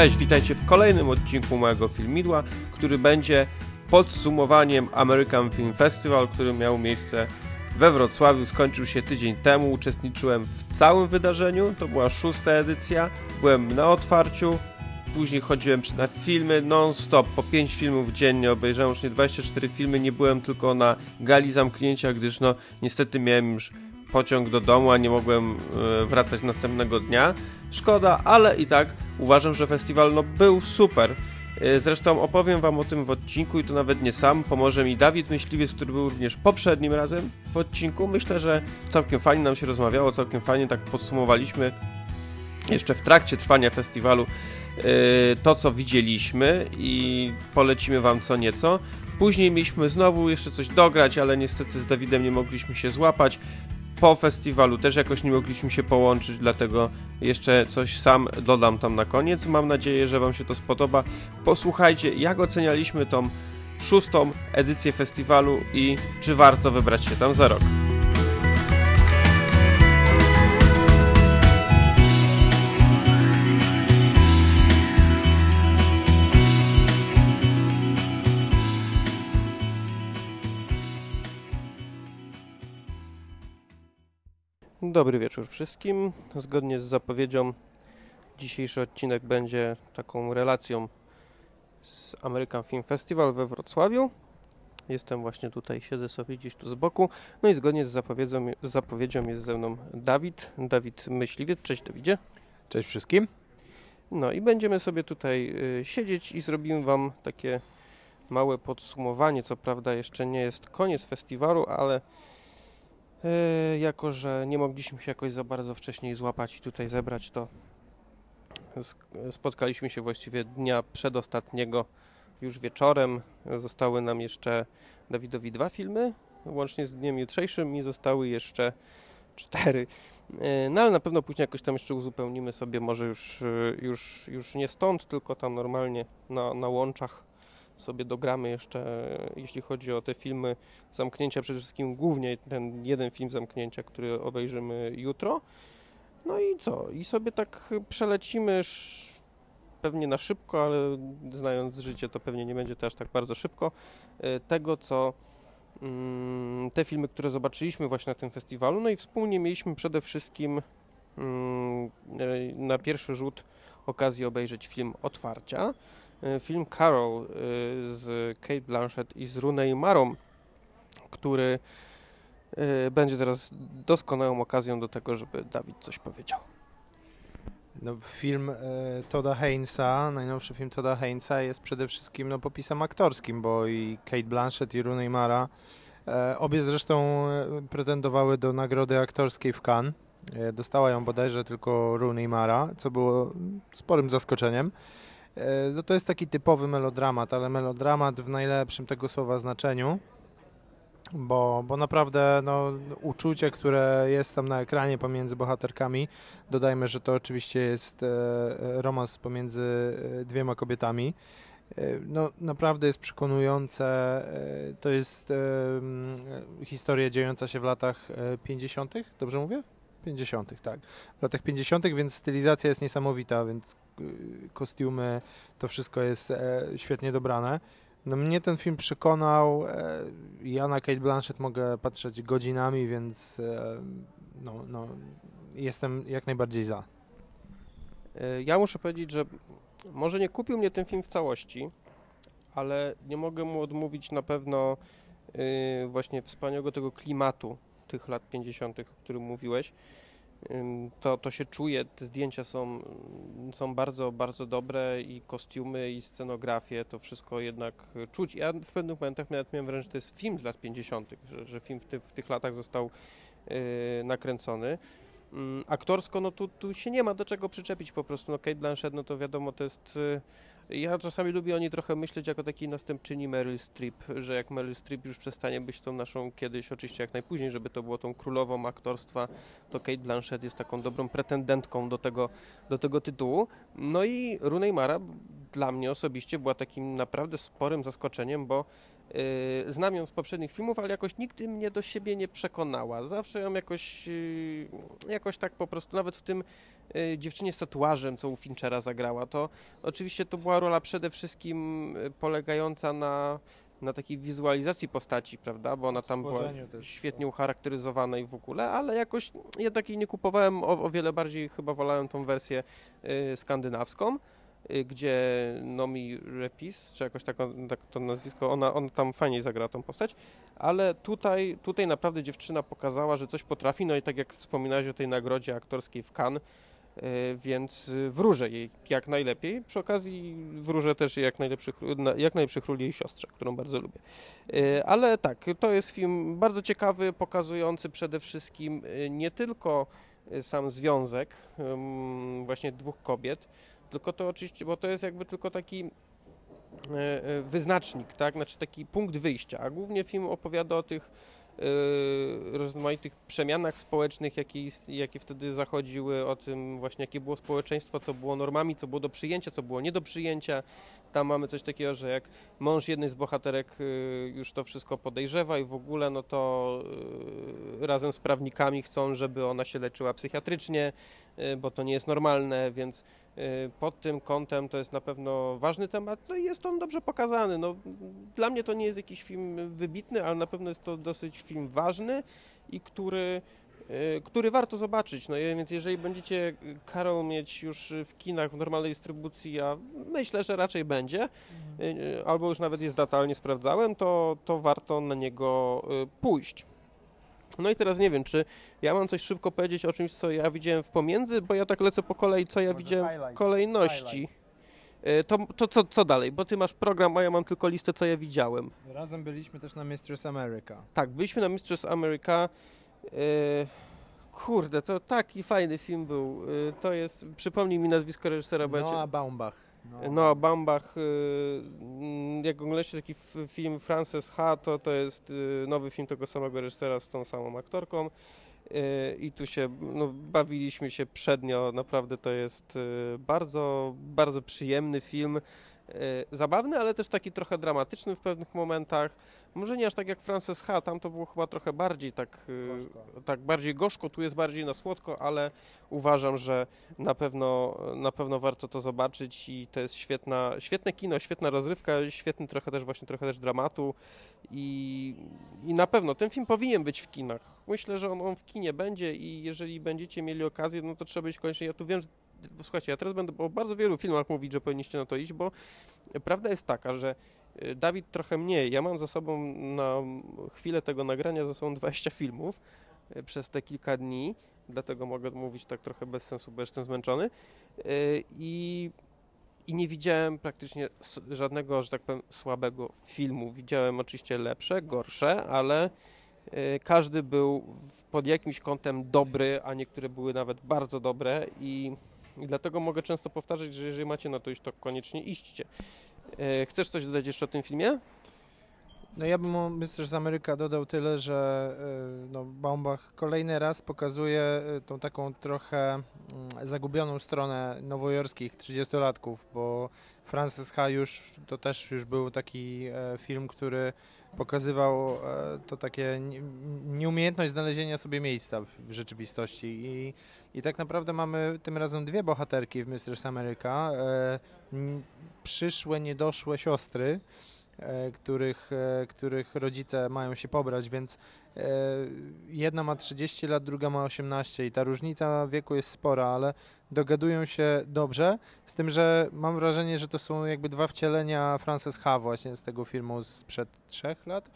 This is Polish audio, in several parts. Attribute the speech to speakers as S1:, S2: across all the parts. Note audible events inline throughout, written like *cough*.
S1: Cześć, witajcie w kolejnym odcinku mojego filmidła, który będzie podsumowaniem American Film Festival, który miał miejsce we Wrocławiu. Skończył się tydzień temu, uczestniczyłem w całym wydarzeniu, to była szósta edycja, byłem na otwarciu, później chodziłem na filmy non-stop, po 5 filmów dziennie, obejrzałem już nie 24 filmy, nie byłem tylko na gali zamknięcia, gdyż no niestety miałem już pociąg do domu, a nie mogłem e, wracać następnego dnia. Szkoda, ale i tak uważam, że festiwal no, był super. E, zresztą opowiem Wam o tym w odcinku i to nawet nie sam. Pomoże mi Dawid Myśliwiec, który był również poprzednim razem w odcinku. Myślę, że całkiem fajnie nam się rozmawiało, całkiem fajnie tak podsumowaliśmy jeszcze w trakcie trwania festiwalu e, to, co widzieliśmy i polecimy Wam co nieco. Później mieliśmy znowu jeszcze coś dograć, ale niestety z Dawidem nie mogliśmy się złapać po festiwalu też jakoś nie mogliśmy się połączyć, dlatego jeszcze coś sam dodam tam na koniec. Mam nadzieję, że Wam się to spodoba. Posłuchajcie, jak ocenialiśmy tą szóstą edycję festiwalu i czy warto wybrać się tam za rok. Dobry wieczór wszystkim. Zgodnie z zapowiedzią dzisiejszy odcinek będzie taką relacją z American Film Festival we Wrocławiu. Jestem właśnie tutaj, siedzę sobie gdzieś tu z boku. No i zgodnie z zapowiedzią, z zapowiedzią jest ze mną Dawid, Dawid Myśliwiec. Cześć Dawidzie.
S2: Cześć wszystkim.
S1: No i będziemy sobie tutaj y, siedzieć i zrobimy Wam takie małe podsumowanie. Co prawda jeszcze nie jest koniec festiwalu, ale jako, że nie mogliśmy się jakoś za bardzo wcześniej złapać i tutaj zebrać, to spotkaliśmy się właściwie dnia przedostatniego już wieczorem. Zostały nam jeszcze Dawidowi dwa filmy, łącznie z dniem jutrzejszym i zostały jeszcze cztery. E, no ale na pewno później jakoś tam jeszcze uzupełnimy sobie, może już, już, już nie stąd, tylko tam normalnie na, na łączach sobie dogramy jeszcze, jeśli chodzi o te filmy zamknięcia, przede wszystkim głównie ten jeden film zamknięcia, który obejrzymy jutro. No i co? I sobie tak przelecimy pewnie na szybko, ale znając życie, to pewnie nie będzie to aż tak bardzo szybko. E, tego, co mm, te filmy, które zobaczyliśmy właśnie na tym festiwalu. No i wspólnie mieliśmy przede wszystkim mm, e, na pierwszy rzut okazję obejrzeć film Otwarcia. E, film Carol e, z Kate Blanchett i z Rooney Marą, który e, będzie teraz doskonałą okazją do tego, żeby Dawid coś powiedział.
S2: No, film Toda Hainsa, najnowszy film Toda Hainsa jest przede wszystkim no, popisem aktorskim, bo i Kate Blanchett i Rooney Mara e, obie zresztą pretendowały do nagrody aktorskiej w Cannes. E, dostała ją bodajże tylko Rooney Mara, co było sporym zaskoczeniem. E, no to jest taki typowy melodramat, ale melodramat w najlepszym tego słowa znaczeniu, bo, bo naprawdę no, uczucie, które jest tam na ekranie pomiędzy bohaterkami, dodajmy, że to oczywiście jest e, romans pomiędzy e, dwiema kobietami, no, naprawdę jest przekonujące. To jest historia dziejąca się w latach 50., dobrze mówię? 50., tak. W latach 50., więc stylizacja jest niesamowita, więc kostiumy, to wszystko jest e, świetnie dobrane. No mnie ten film przekonał. E, ja na Kate Blanchett mogę patrzeć godzinami, więc e, no, no, jestem jak najbardziej za.
S1: Ja muszę powiedzieć, że może nie kupił mnie ten film w całości, ale nie mogę mu odmówić na pewno yy, właśnie wspaniałego tego klimatu, tych lat 50., o którym mówiłeś, to, to się czuje, te zdjęcia są, są bardzo, bardzo dobre i kostiumy, i scenografie, to wszystko jednak czuć. Ja w pewnych momentach nawet miałem wrażenie, że to jest film z lat 50., że, że film w, ty, w tych latach został yy, nakręcony. Yy, aktorsko, no tu, tu się nie ma do czego przyczepić po prostu. No Kate Blanchett, no to wiadomo, to jest yy, Ja czasami lubię o niej trochę myśleć jako takiej następczyni Meryl Streep, że jak Meryl Streep już przestanie być tą naszą kiedyś, oczywiście jak najpóźniej, żeby to było tą królową aktorstwa, to Kate Blanchett jest taką dobrą pretendentką do tego, do tego tytułu. No i Rooney Mara dla mnie osobiście była takim naprawdę sporym zaskoczeniem, bo znam ją z poprzednich filmów, ale jakoś nigdy mnie do siebie nie przekonała. Zawsze ją jakoś, yy, jakoś tak po prostu, nawet w tym yy, dziewczynie z tatuażem, co u Finchera zagrała, to oczywiście to była rola przede wszystkim polegająca na, na takiej wizualizacji postaci, prawda, bo ona tam była też, świetnie ucharakteryzowana i w ogóle, ale jakoś jednak jej nie kupowałem, o, o wiele bardziej chyba wolałem tą wersję skandynawską. Y, gdzie Nomi Repis, czy jakoś tak, tak to nazwisko, ona, ona tam fajnie zagrała tą postać, ale tutaj, tutaj naprawdę dziewczyna pokazała, że coś potrafi, no i tak jak wspominałeś o tej nagrodzie aktorskiej w Cannes, y, więc wróżę jej jak najlepiej. Przy okazji wróżę też jak najlepszych, jak najlepszych ról jej siostrze, którą bardzo lubię. Y, ale tak, to jest film bardzo ciekawy, pokazujący przede wszystkim nie tylko sam związek właśnie dwóch kobiet, tylko to oczywiście, bo to jest jakby tylko taki e, e, wyznacznik, tak? Znaczy taki punkt wyjścia, a głównie film opowiada o tych e, rozmaitych przemianach społecznych, jakie, jakie wtedy zachodziły, o tym właśnie jakie było społeczeństwo, co było normami, co było do przyjęcia, co było nie do przyjęcia. Tam mamy coś takiego, że jak mąż jednej z bohaterek już to wszystko podejrzewa i w ogóle, no to razem z prawnikami chcą, żeby ona się leczyła psychiatrycznie, bo to nie jest normalne, więc Y, pod tym kątem to jest na pewno ważny temat, no i jest on dobrze pokazany. No, dla mnie to nie jest jakiś film wybitny, ale na pewno jest to dosyć film ważny i który, y, który warto zobaczyć. No więc jeżeli będziecie Karol mieć już w kinach w normalnej dystrybucji, ja myślę, że raczej będzie, mhm. Y, albo już nawet jest data, ale nie sprawdzałem, to, to warto na niego pójść. No i teraz nie wiem, czy ja mam coś szybko powiedzieć o czymś, co ja widziałem w pomiędzy, bo ja tak lecę po kolei, co ja Może widziałem highlight. w kolejności. E, to, to co, co dalej? Bo ty masz program, a ja mam tylko listę, co ja widziałem.
S2: Razem byliśmy też na Mistress America.
S1: Tak, byliśmy na Mistress America. E, kurde, to taki fajny film był. E, to jest, przypomnij mi nazwisko reżysera.
S2: Noah Baumbach.
S1: No, no Bambach, y, mm, jak oglądacie taki film Frances H., to to jest y, nowy film tego samego reżysera z tą samą aktorką. Y, i tu się, no, bawiliśmy się przednio, naprawdę to jest bardzo, bardzo przyjemny film, zabawny, ale też taki trochę dramatyczny w pewnych momentach, może nie aż tak jak Frances H., tam to było chyba trochę bardziej tak, y, tak bardziej gorzko, tu jest bardziej na słodko, ale uważam, że na pewno, na pewno warto to zobaczyć i to jest świetna, świetne kino, świetna rozrywka, świetny trochę też właśnie trochę też dramatu i, i na pewno ten film powinien być w kinach. Myślę, że on, on w kinie będzie i jeżeli będziecie mieli okazję, no to trzeba być koniecznie, ja tu wiem, że słuchajcie, ja teraz będę o bardzo wielu filmach mówić, że powinniście na to iść, bo prawda jest taka, że Y, Dawid trochę mniej. Ja mam za sobą na chwilę tego nagrania za sobą 20 filmów y, przez te kilka dni, dlatego mogę mówić tak trochę bez sensu, bo jestem zmęczony. Y, I, i nie widziałem praktycznie żadnego, że tak powiem, słabego filmu. Widziałem oczywiście lepsze, gorsze, ale każdy był pod jakimś kątem dobry, a niektóre były nawet bardzo dobre i, i dlatego mogę często powtarzać, że jeżeli macie na to iść, to koniecznie iście. E, chcesz coś dodać jeszcze o tym filmie?
S2: No ja bym o Mistrz Ameryka dodał tyle, że e, no, Baumbach kolejny raz pokazuje e, tą taką trochę mm, zagubioną stronę nowojorskich 30-latków, bo Francis H. już to też już był taki film, który pokazywał to takie nieumiejętność znalezienia sobie miejsca w rzeczywistości i, i tak naprawdę mamy tym razem dwie bohaterki w Mistrz Ameryka przyszłe, niedoszłe siostry, e, których, e, których rodzice mają się pobrać, więc e, jedna ma 30 lat, druga ma 18 i ta różnica wieku jest spora, ale dogadują się dobrze, z tym, że mam wrażenie, że to są jakby dwa wcielenia Frances H. właśnie z tego filmu sprzed trzech lat.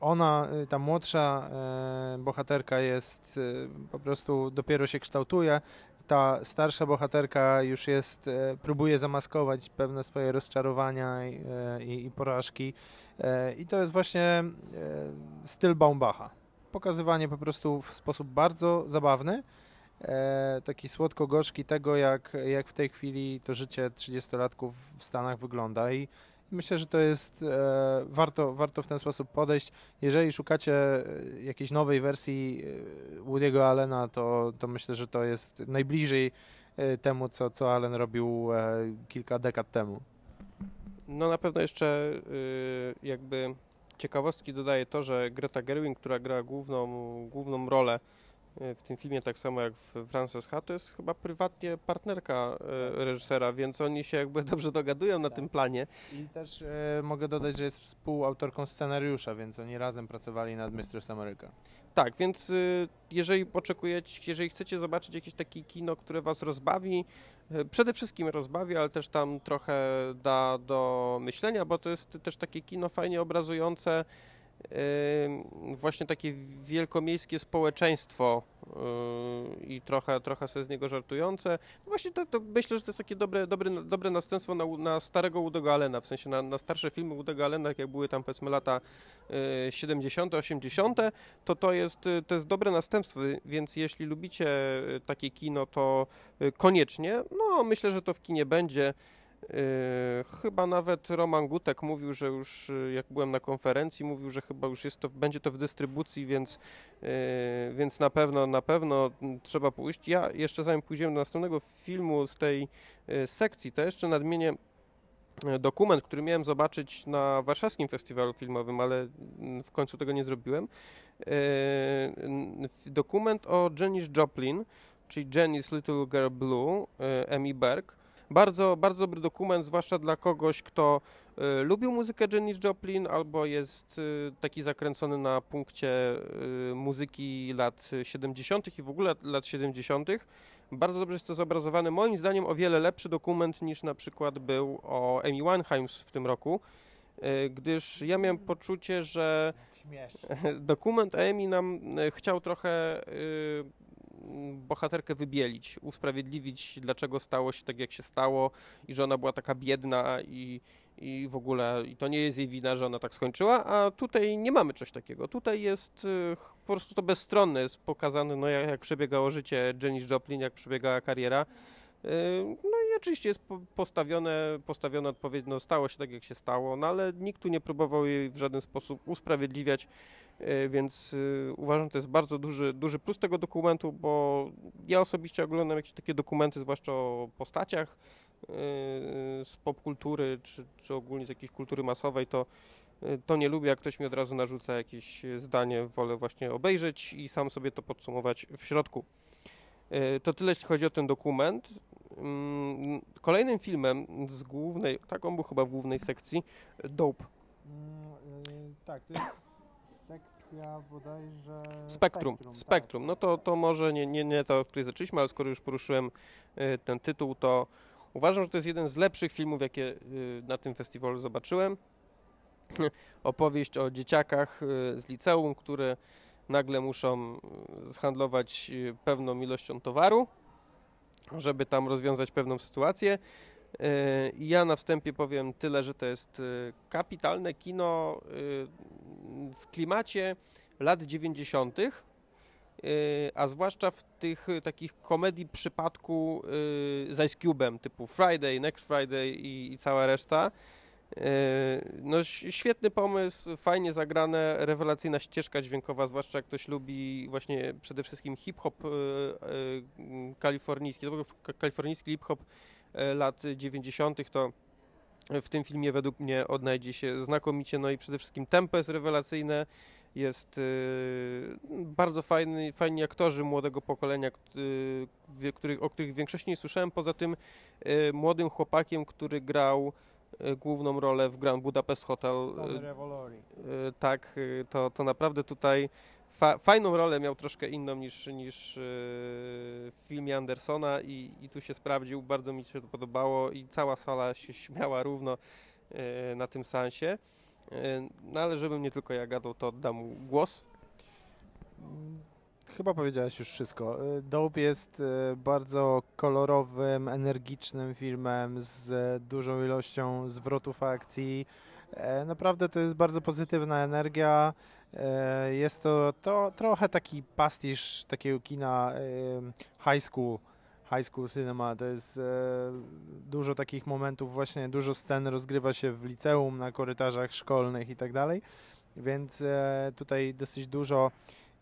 S2: Ona, ta młodsza bohaterka jest po prostu dopiero się kształtuje, ta starsza bohaterka już jest, e, próbuje zamaskować pewne swoje rozczarowania i, e, i, porażki. E, I to jest właśnie styl Baumbacha. Pokazywanie po prostu w sposób bardzo zabawny, taki słodko-gorzki tego, jak, jak w tej chwili to życie 30-latków w Stanach wygląda i myślę, że to jest, e, warto, warto w ten sposób podejść. Jeżeli szukacie e, jakiejś nowej wersji e, Woody'ego Allena, to, to myślę, że to jest najbliżej e, temu, co, co Allen robił kilka dekad temu.
S1: No na pewno jeszcze jakby ciekawostki dodaje to, że Greta Gerwig, która gra główną, główną rolę w tym filmie, tak samo jak w Frances Ha, to jest chyba prywatnie partnerka y, reżysera, więc oni się jakby *laughs* dobrze dogadują na
S2: Tak.
S1: tym planie.
S2: I też e, mogę dodać, że jest współautorką scenariusza, więc oni razem pracowali nad Mistress America.
S1: Tak, więc y, jeżeli oczekujecie, jeżeli chcecie zobaczyć jakieś takie kino, które was rozbawi, y, przede wszystkim rozbawi, ale też tam trochę da do myślenia, bo to jest też takie kino fajnie obrazujące właśnie takie wielkomiejskie społeczeństwo y, i trochę, trochę sobie z niego żartujące. Właśnie to, to myślę, że to jest takie dobre, dobre, dobre następstwo na, na starego Woody'ego Allena, w sensie na, na starsze filmy Woody'ego Allena, jak były tam powiedzmy lata y, 70., 80., to to jest, y, to jest dobre następstwo, więc jeśli lubicie y, takie kino, to y, koniecznie, no myślę, że to w kinie będzie. Yy, chyba nawet Roman Gutek mówił, że już y, jak byłem na konferencji, mówił, że chyba już jest to, będzie to w dystrybucji, więc, yy, więc na pewno, na pewno mm, trzeba pójść. Ja jeszcze zanim pójdziemy do następnego filmu z tej y, sekcji, to jeszcze nadmienię y, dokument, który miałem zobaczyć na warszawskim festiwalu filmowym, ale mm, w końcu tego nie zrobiłem. Yy, Dokument o Janis Joplin, czyli Janis Little Girl Blue, Emmy Berg. Bardzo, bardzo dobry dokument, zwłaszcza dla kogoś, kto y, lubił muzykę Janis Joplin albo jest y, taki zakręcony na punkcie y, muzyki lat 70. i w ogóle lat 70. Bardzo dobrze jest to zobrazowane. Moim zdaniem o wiele lepszy dokument niż na przykład był o Amy Winehouse w tym roku, gdyż ja miałem poczucie, że *laughs* dokument Amy nam chciał trochę bohaterkę wybielić, usprawiedliwić, dlaczego stało się tak, jak się stało i że ona była taka biedna i, i w ogóle i to nie jest jej wina, że ona tak skończyła, a tutaj nie mamy czegoś takiego. Tutaj jest y, po prostu to bezstronne, jest pokazane, no jak, jak przebiegało życie Janis Joplin, jak przebiegała kariera. Y, No i oczywiście jest po- postawione, postawione odpowiednio, stało się tak, jak się stało, no ale nikt tu nie próbował jej w żaden sposób usprawiedliwiać, więc y, uważam, że to jest bardzo duży, duży plus tego dokumentu, bo ja osobiście oglądam jakieś takie dokumenty, zwłaszcza o postaciach y, z popkultury, czy, czy ogólnie z jakiejś kultury masowej, to to nie lubię, jak ktoś mi od razu narzuca jakieś zdanie, wolę właśnie obejrzeć i sam sobie to podsumować w środku. To tyle, jeśli chodzi o ten dokument. Mm, Kolejnym filmem z głównej, tak on był chyba w głównej sekcji, Dope.
S2: tak, to jest.
S1: Spektrum. Spektrum. No to, to może nie, nie, nie to, o której zaczęliśmy, ale skoro już poruszyłem y, ten tytuł, to uważam, że to jest jeden z lepszych filmów, jakie y, na tym festiwalu zobaczyłem. *laughs* Opowieść o dzieciakach y, z liceum, które nagle muszą zhandlować pewną ilością towaru, żeby tam rozwiązać pewną sytuację. I ja na wstępie powiem tyle, że to jest y, kapitalne kino y, w klimacie lat 90., y, a zwłaszcza w tych takich komedii przypadku z Ice Cube'em, typu Friday, Next Friday i, cała reszta. No, świetny pomysł, fajnie zagrane, rewelacyjna ścieżka dźwiękowa, zwłaszcza jak ktoś lubi właśnie przede wszystkim hip-hop kalifornijski, kalifornijski hip-hop lat 90., to w tym filmie według mnie odnajdzie się znakomicie, no i przede wszystkim tempo jest rewelacyjne, jest y, bardzo fajny, fajni aktorzy młodego pokolenia, wie- których, o których w większości nie słyszałem, poza tym młodym chłopakiem, który grał główną rolę w Grand Budapest Hotel. Tak, to, to naprawdę tutaj fa fajną rolę miał troszkę inną niż, niż y, w filmie Andersona i, i tu się sprawdził, bardzo mi się to podobało i cała sala się *laughs* śmiała równo y, na tym seansie. Y, No ale żebym nie tylko ja gadał, to oddam głos.
S2: chyba powiedziałeś już wszystko. Dope jest bardzo kolorowym, energicznym filmem z dużą ilością zwrotów akcji. Naprawdę to jest bardzo pozytywna energia. Jest to, to trochę taki pastisz takiego kina high school high school cinema. To jest e, dużo takich momentów, właśnie dużo scen rozgrywa się w liceum, na korytarzach szkolnych i tak dalej. Więc e, tutaj dosyć dużo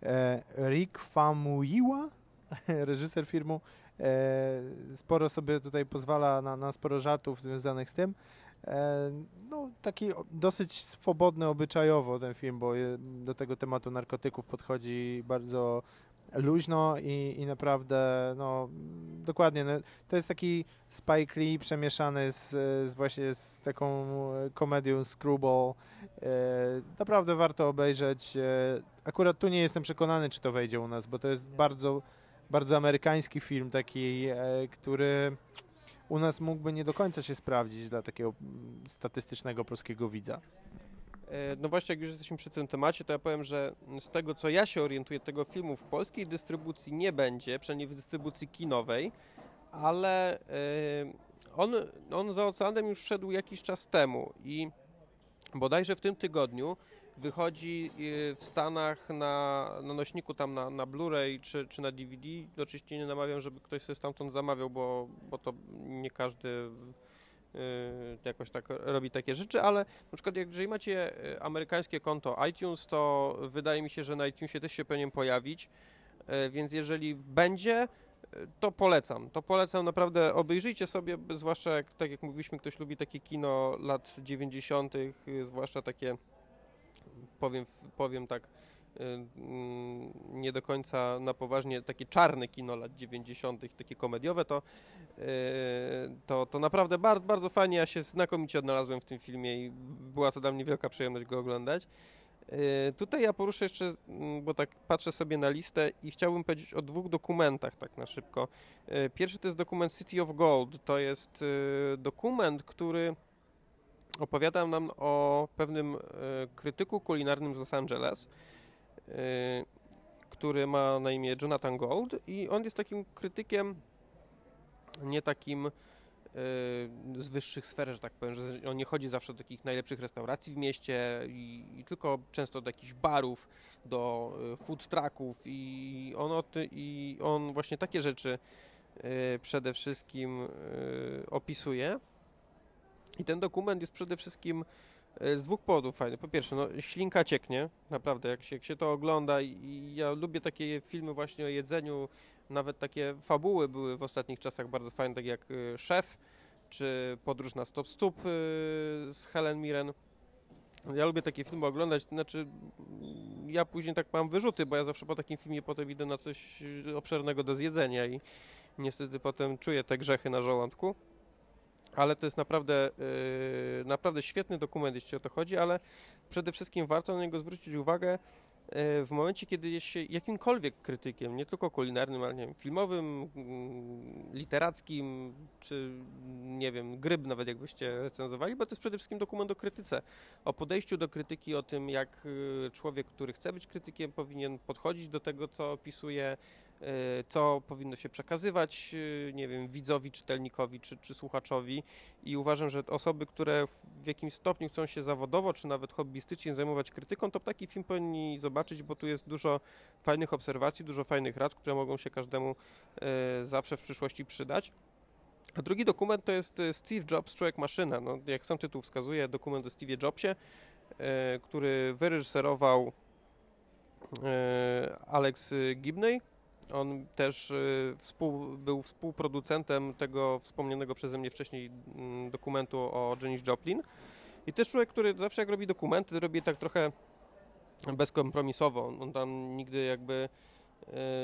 S2: e, Rick Famuyiwa, *laughs* reżyser filmu, e, sporo sobie tutaj pozwala na, na sporo żartów związanych z tym. E, no, taki dosyć swobodny obyczajowo ten film, bo do tego tematu narkotyków podchodzi bardzo luźno i, i naprawdę, no dokładnie, no, to jest taki Spike Lee przemieszany z, z właśnie z taką komedią Screwball. E, naprawdę warto obejrzeć. E, akurat tu nie jestem przekonany, czy to wejdzie u nas, bo to jest bardzo, bardzo amerykański film, taki, e, który u nas mógłby nie do końca się sprawdzić dla takiego statystycznego polskiego widza.
S1: E, no właśnie, jak już jesteśmy przy tym temacie, to ja powiem, że z tego co ja się orientuję, tego filmu w polskiej dystrybucji nie będzie, przynajmniej w dystrybucji kinowej, ale e, on, on za oceanem już szedł jakiś czas temu i bodajże w tym tygodniu wychodzi e, w Stanach na, na nośniku tam na, na Blu-ray czy, czy na DVD. Oczywiście nie namawiam, żeby ktoś sobie stamtąd zamawiał, bo, bo to nie każdy Y, jakoś tak robi takie rzeczy, ale na przykład jeżeli macie y, amerykańskie konto iTunes, to wydaje mi się, że na iTunesie też się powinien pojawić, y, więc jeżeli będzie, to polecam. To polecam naprawdę, obejrzyjcie sobie, zwłaszcza jak, tak jak mówiliśmy, ktoś lubi takie kino lat 90., zwłaszcza takie, powiem, powiem tak, Y, mm, nie do końca na poważnie takie czarne kino lat 90., takie komediowe, to, y, to, to naprawdę bardzo, bardzo fajnie. Ja się znakomicie odnalazłem w tym filmie i była to dla mnie wielka przyjemność go oglądać. Y, tutaj ja poruszę jeszcze, mm, bo tak patrzę sobie na listę i chciałbym powiedzieć o dwóch dokumentach tak na szybko. Pierwszy to jest dokument City of Gold. To jest dokument, który opowiada nam o pewnym krytyku kulinarnym z Los Angeles, Y, który ma na imię Jonathan Gold i on jest takim krytykiem, nie takim y, z wyższych sfer, że tak powiem, że on nie chodzi zawsze do takich najlepszych restauracji w mieście i, i tylko często do jakichś barów, do food trucków i on, i on właśnie takie rzeczy przede wszystkim opisuje. I ten dokument jest przede wszystkim E, z dwóch powodów fajny. Po pierwsze, no, ślinka cieknie, naprawdę, jak się, jak się to ogląda i, ja lubię takie filmy właśnie o jedzeniu, nawet takie fabuły były w ostatnich czasach bardzo fajne, tak jak e, Szef, czy Podróż na Stop Stóp e, z Helen Mirren. Ja lubię takie filmy oglądać, znaczy ja później tak mam wyrzuty, bo ja zawsze po takim filmie potem idę na coś obszernego do zjedzenia i niestety potem czuję te grzechy na żołądku ale to jest naprawdę, yy, naprawdę świetny dokument, jeśli o to chodzi, ale przede wszystkim warto na niego zwrócić uwagę yy, w momencie, kiedy jest się jakimkolwiek krytykiem, nie tylko kulinarnym, ale nie wiem, filmowym, yy, literackim, czy nie wiem, gryb nawet jakbyście recenzowali, bo to jest przede wszystkim dokument o krytyce, o podejściu do krytyki, o tym jak y, człowiek, który chce być krytykiem powinien podchodzić do tego, co opisuje, co powinno się przekazywać, e, nie wiem, widzowi, czytelnikowi czy, czy słuchaczowi i uważam, że osoby, które w jakimś stopniu chcą się zawodowo czy nawet hobbystycznie zajmować krytyką, to taki film powinni zobaczyć, bo tu jest dużo fajnych obserwacji, dużo fajnych rad, które mogą się każdemu e, zawsze w przyszłości przydać. A drugi dokument to jest Steve Jobs, Człowiek Maszyna. No, jak sam tytuł wskazuje, dokument o Steve'ie Jobsie, który wyreżyserował Alex Gibney, on też y, współ, był współproducentem tego wspomnianego przeze mnie wcześniej mm, dokumentu o Janis Joplin. I też człowiek, który zawsze jak robi dokumenty, robi tak trochę bezkompromisowo. On tam nigdy jakby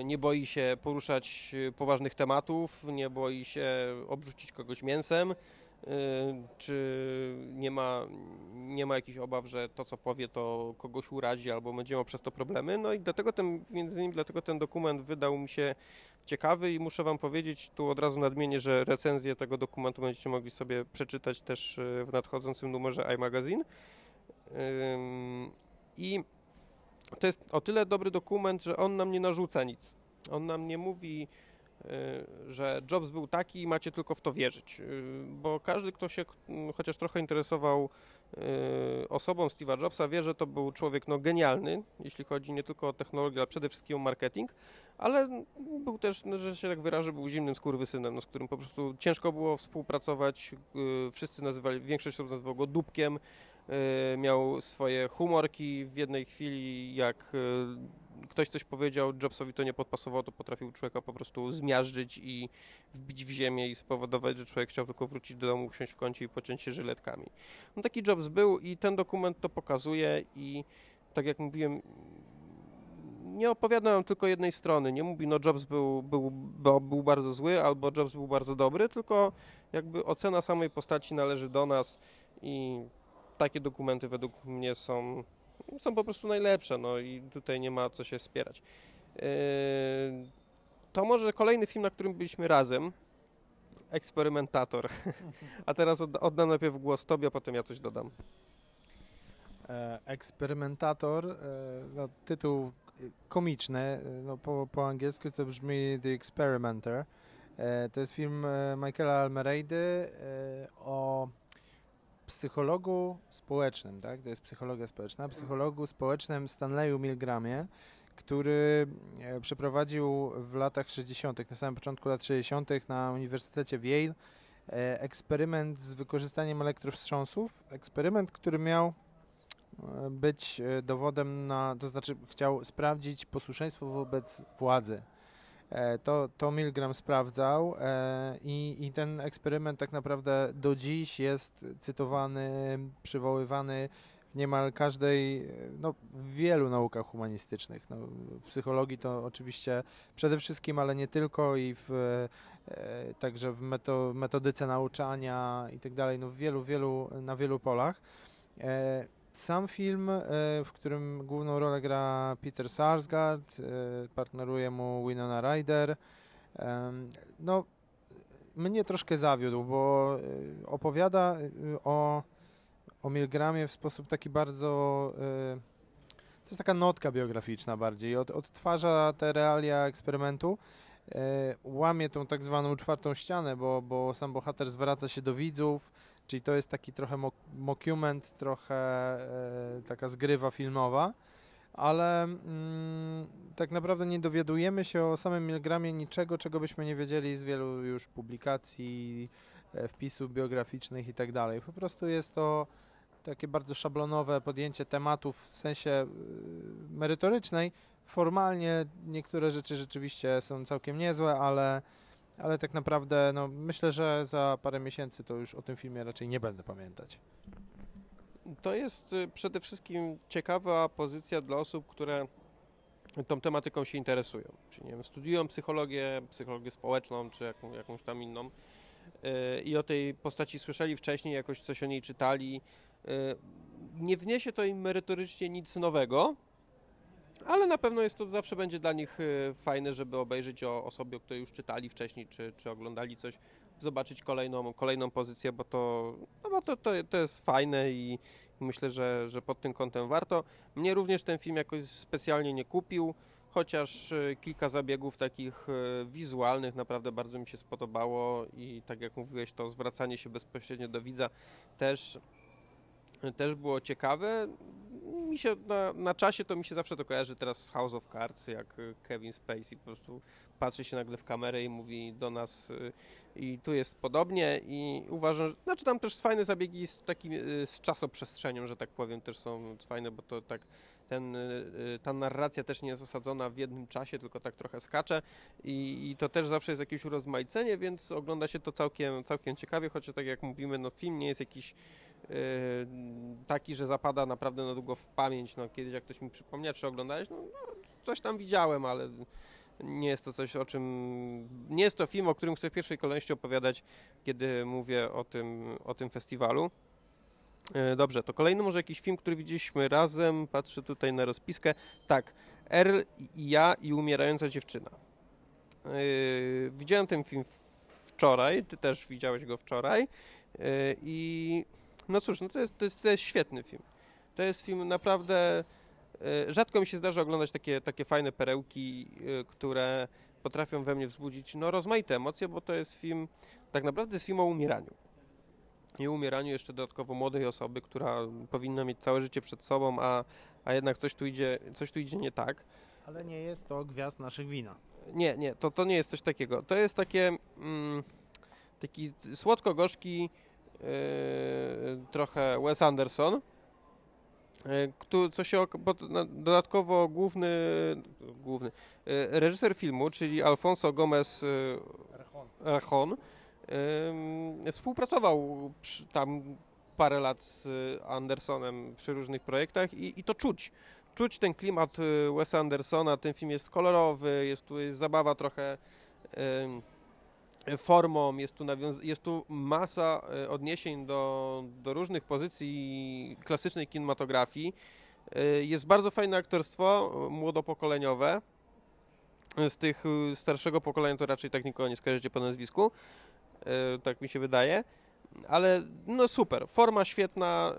S1: y, nie boi się poruszać poważnych tematów, nie boi się obrzucić kogoś mięsem, Y, czy nie ma, nie ma jakichś obaw, że to, co powie, to kogoś urazi albo będzie miał przez to problemy. No i dlatego ten, między innymi dlatego ten dokument wydał mi się ciekawy i muszę Wam powiedzieć, tu od razu nadmienię, że recenzję tego dokumentu będziecie mogli sobie przeczytać też y, w nadchodzącym numerze iMagazine. I to jest o tyle dobry dokument, że on nam nie narzuca nic. On nam nie mówi, y, że Jobs był taki i macie tylko w to wierzyć. Y, bo każdy, kto się chociaż trochę interesował y, osobą Steve'a Jobsa, wie, że to był człowiek no, genialny, jeśli chodzi nie tylko o technologię, ale przede wszystkim o marketing, ale był też, no, że się tak wyrażę, był zimnym skurwysynem, no, z którym po prostu ciężko było współpracować. Wszyscy nazywali, większość osób nazywała go dupkiem, Y, miał swoje humorki w jednej chwili, jak y, ktoś coś powiedział, Jobsowi to nie podpasowało, to potrafił człowieka po prostu zmiażdżyć i wbić w ziemię i spowodować, że człowiek chciał tylko wrócić do domu, usiąść w kącie i pociąć się żyletkami. No taki Jobs był i ten dokument to pokazuje i tak jak mówiłem, nie opowiada nam tylko jednej strony. Nie mówi, no Jobs był, był, był bardzo zły albo Jobs był bardzo dobry, tylko jakby ocena samej postaci należy do nas i takie dokumenty według mnie są, są po prostu najlepsze, no i tutaj nie ma co się spierać. Yy, to może kolejny film, na którym byliśmy razem, Eksperymentator. *laughs* A teraz oddam najpierw głos Tobie, a potem ja coś dodam.
S2: E, eksperymentator, e, no, tytuł komiczny, e, no, po, po angielsku to brzmi The Experimenter. To jest film Michaela Almereidy o psychologu społecznym, tak? To jest psychologia społeczna. Psychologu społecznym Stanleyu Milgramie, który e, przeprowadził w latach 60., na samym początku lat 60. na Uniwersytecie w Yale e, eksperyment z wykorzystaniem elektrowstrząsów. Eksperyment, który miał e, być dowodem na, to znaczy chciał sprawdzić posłuszeństwo wobec władzy to, to Milgram sprawdzał e, i, i ten eksperyment tak naprawdę do dziś jest cytowany, przywoływany w niemal każdej, no w wielu naukach humanistycznych. No, w psychologii to oczywiście przede wszystkim, ale nie tylko i w, e, także w meto, metodyce nauczania i tak dalej, no w wielu, wielu, na wielu polach. Sam film, e, w którym główną rolę gra Peter Sarsgaard, e, partneruje mu Winona Ryder, no mnie troszkę zawiódł, bo e, opowiada o, o Milgramie w sposób taki bardzo to jest taka notka biograficzna bardziej. Od, odtwarza te realia eksperymentu, łamie tą tak zwaną czwartą ścianę, bo, bo sam bohater zwraca się do widzów, Czyli to jest taki trochę mockument, trochę e, taka zgrywa filmowa, ale mm, tak naprawdę nie dowiadujemy się o samym Milgramie niczego, czego byśmy nie wiedzieli z wielu już publikacji, e, wpisów biograficznych i tak. Po prostu jest to takie bardzo szablonowe podjęcie tematów w sensie e, merytorycznej. Formalnie niektóre rzeczy rzeczywiście są całkiem niezłe, ale ale tak naprawdę no, myślę, że za parę miesięcy to już o tym filmie raczej nie będę pamiętać.
S1: To jest y, przede wszystkim ciekawa pozycja dla osób, które tą tematyką się interesują. Czyli nie wiem, studiują psychologię, psychologię społeczną, czy jaką, jakąś tam inną y, i o tej postaci słyszeli wcześniej, jakoś coś o niej czytali. Y, nie wniesie to im merytorycznie nic nowego, ale na pewno jest to zawsze będzie dla nich y, fajne, żeby obejrzeć o osobie, o której już czytali wcześniej, czy, czy oglądali coś, zobaczyć kolejną, kolejną pozycję, bo to, no bo to, to, to jest fajne i myślę, że, że pod tym kątem warto. Mnie również ten film jakoś specjalnie nie kupił, chociaż y, kilka zabiegów takich y, wizualnych naprawdę bardzo mi się spodobało i tak jak mówiłeś, to zwracanie się bezpośrednio do widza też też było ciekawe. Mi się na, na, czasie to mi się zawsze to kojarzy teraz z House of Cards, jak Kevin Spacey po prostu patrzy się nagle w kamerę i mówi do nas y, i tu jest podobnie i uważam, że znaczy tam też fajne zabiegi z takim y, z czasoprzestrzenią, że tak powiem, też są fajne, bo to tak ten, y, ta narracja też nie jest osadzona w jednym czasie, tylko tak trochę skacze i, i to też zawsze jest jakieś urozmaicenie, więc ogląda się to całkiem, całkiem ciekawie, choć tak jak mówimy, no film nie jest jakiś taki, że zapada naprawdę na długo w pamięć. No, kiedyś jak ktoś mi przypomniał, czy oglądałeś, no, no, coś tam widziałem, ale nie jest to coś, o czym... Nie jest to film, o którym chcę w pierwszej kolejności opowiadać, kiedy mówię o tym, o tym festiwalu. E, dobrze, to kolejny może jakiś film, który widzieliśmy razem. Patrzę tutaj na rozpiskę. Tak, R i ja i umierająca dziewczyna. Yy, widziałem ten film wczoraj, ty też widziałeś go wczoraj yy, i no cóż, no to, jest, to, jest, to jest świetny film. To jest film naprawdę rzadko mi się zdarza oglądać takie, takie fajne perełki, które potrafią we mnie wzbudzić no, rozmaite emocje, bo to jest film, tak naprawdę jest film o umieraniu. I umieraniu jeszcze dodatkowo młodej osoby, która powinna mieć całe życie przed sobą, a, a jednak coś tu, idzie, coś tu idzie nie tak.
S2: Ale nie jest to gwiazd naszych wina.
S1: Nie, nie, to, to nie jest coś takiego. To jest takie mm, taki słodko-gorzki yy, trochę Wes Anderson, yy, co się, dodatkowo główny, główny yy, reżyser filmu, czyli Alfonso Gomez Arjon, współpracował przy, tam parę lat z Andersonem przy różnych projektach i, i to czuć czuć ten klimat y, Wesa Andersona, ten film jest kolorowy, jest tu jest zabawa trochę formą, jest tu, jest tu masa y, odniesień do, do różnych pozycji klasycznej kinematografii. Y, jest bardzo fajne aktorstwo młodopokoleniowe. Z tych starszego pokolenia to raczej tak nikogo nie skojarzycie po nazwisku. Tak mi się wydaje ale no super, forma świetna,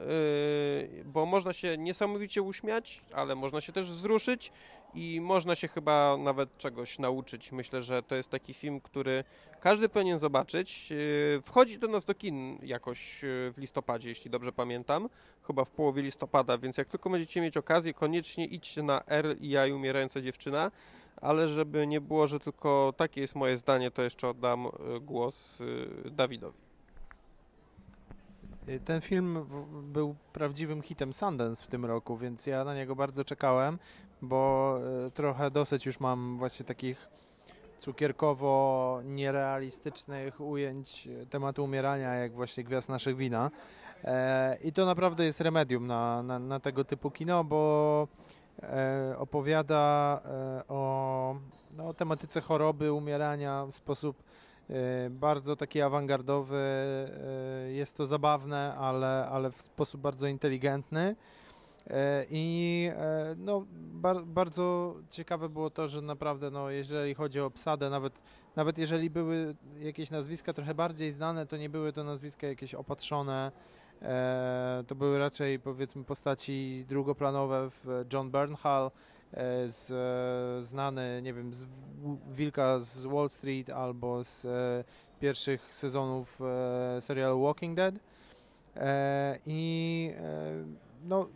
S1: yy, bo można się niesamowicie uśmiać, ale można się też wzruszyć i można się chyba nawet czegoś nauczyć. Myślę, że to jest taki film, który każdy powinien zobaczyć. Yy, wchodzi do nas do kin jakoś w listopadzie, jeśli dobrze pamiętam, chyba w połowie listopada, więc jak tylko będziecie mieć okazję, koniecznie idźcie na R i ja i umierająca dziewczyna, ale żeby nie było, że tylko takie jest moje zdanie, to jeszcze oddam yy, głos yy, Dawidowi.
S2: Y, ten film był prawdziwym hitem Sundance w tym roku, więc ja na niego bardzo czekałem, bo y, trochę dosyć już mam właśnie takich cukierkowo nierealistycznych ujęć tematu umierania, jak właśnie Gwiazd Naszych Wina. E, I to naprawdę jest remedium na, na, na tego typu kino, bo e, opowiada e, o, no, o tematyce choroby, umierania w sposób E, bardzo taki awangardowy, e, jest to zabawne, ale, ale w sposób bardzo inteligentny. E, I no, bar, bardzo ciekawe było to, że naprawdę, no, jeżeli chodzi o obsadę, nawet, nawet jeżeli były jakieś nazwiska trochę bardziej znane, to nie były to nazwiska jakieś opatrzone. To były raczej powiedzmy postaci drugoplanowe. John Bernhal E, z, e, znany, nie wiem, z Wilka z Wall Street albo z e, pierwszych sezonów serialu Walking Dead. I no,